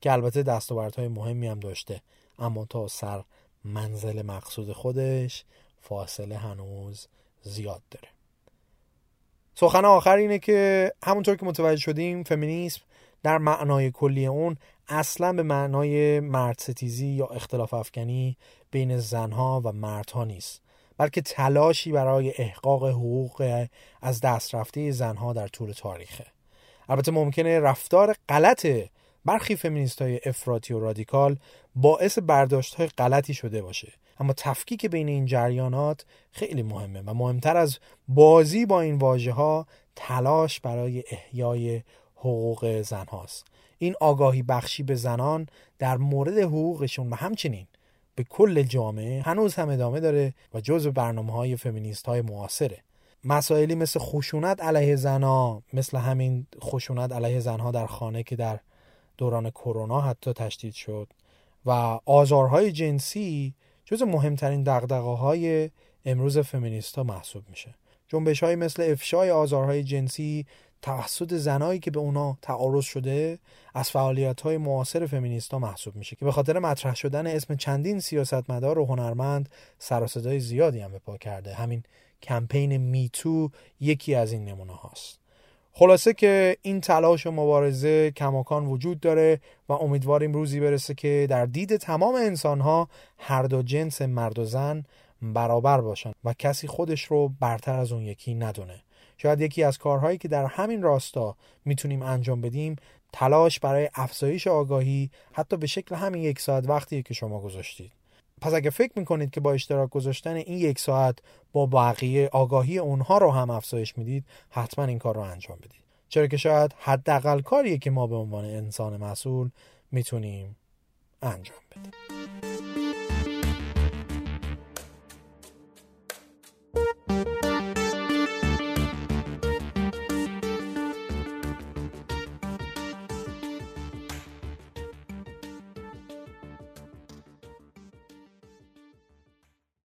[SPEAKER 1] که البته دستاوردهای مهمی هم داشته. اما تا سر منزل مقصود خودش فاصله هنوز زیاد داره. سخن آخر اینه که همونطور که متوجه شدیم فمینیسم در معنای کلی اون اصلا به معنای مرد ستیزی یا اختلاف افکنی بین زنها و مردها نیست بلکه تلاشی برای احقاق حقوق از دست رفته زنها در طول تاریخه. البته ممکنه رفتار غلط برخی فمینیست های افراطی و رادیکال باعث برداشت های غلطی شده باشه. اما تفکیک بین این جریانات خیلی مهمه و مهمتر از بازی با این واژه ها تلاش برای احیای حقوق زن هاست این آگاهی بخشی به زنان در مورد حقوقشون و همچنین به کل جامعه هنوز هم ادامه داره و جزو برنامه های فمینیست های معاصره. مسائلی مثل خشونت علیه زنها مثل همین خشونت علیه زنها در خانه که در دوران کرونا حتی تشدید شد و آزارهای جنسی جز مهمترین دقدقه های امروز فمینیست ها محسوب میشه. جنبش های مثل افشای آزارهای جنسی توسط زنایی که به اونا تعارض شده از فعالیت های معاصر فمینیست ها محسوب میشه که به خاطر مطرح شدن اسم چندین سیاستمدار و هنرمند سر زیادی هم به پا کرده. همین کمپین میتو یکی از این نمونه هاست. خلاصه که این تلاش و مبارزه کماکان وجود داره و امیدواریم روزی برسه که در دید تمام انسان ها هر دو جنس مرد و زن برابر باشن و کسی خودش رو برتر از اون یکی ندونه. شاید یکی از کارهایی که در همین راستا می‌تونیم انجام بدیم تلاش برای افزایش آگاهی حتی به شکل همین یک ساعت وقتی که شما گذاشتید. پس اگه فکر می‌کنید که با اشتراک گذاشتن این یک ساعت با بقیه آگاهی اونها رو هم افزایش می‌دید حتما این کار رو انجام بدید. چرا که شاید حداقل کاریه که ما به عنوان انسان مسئول می‌تونیم انجام بدیم.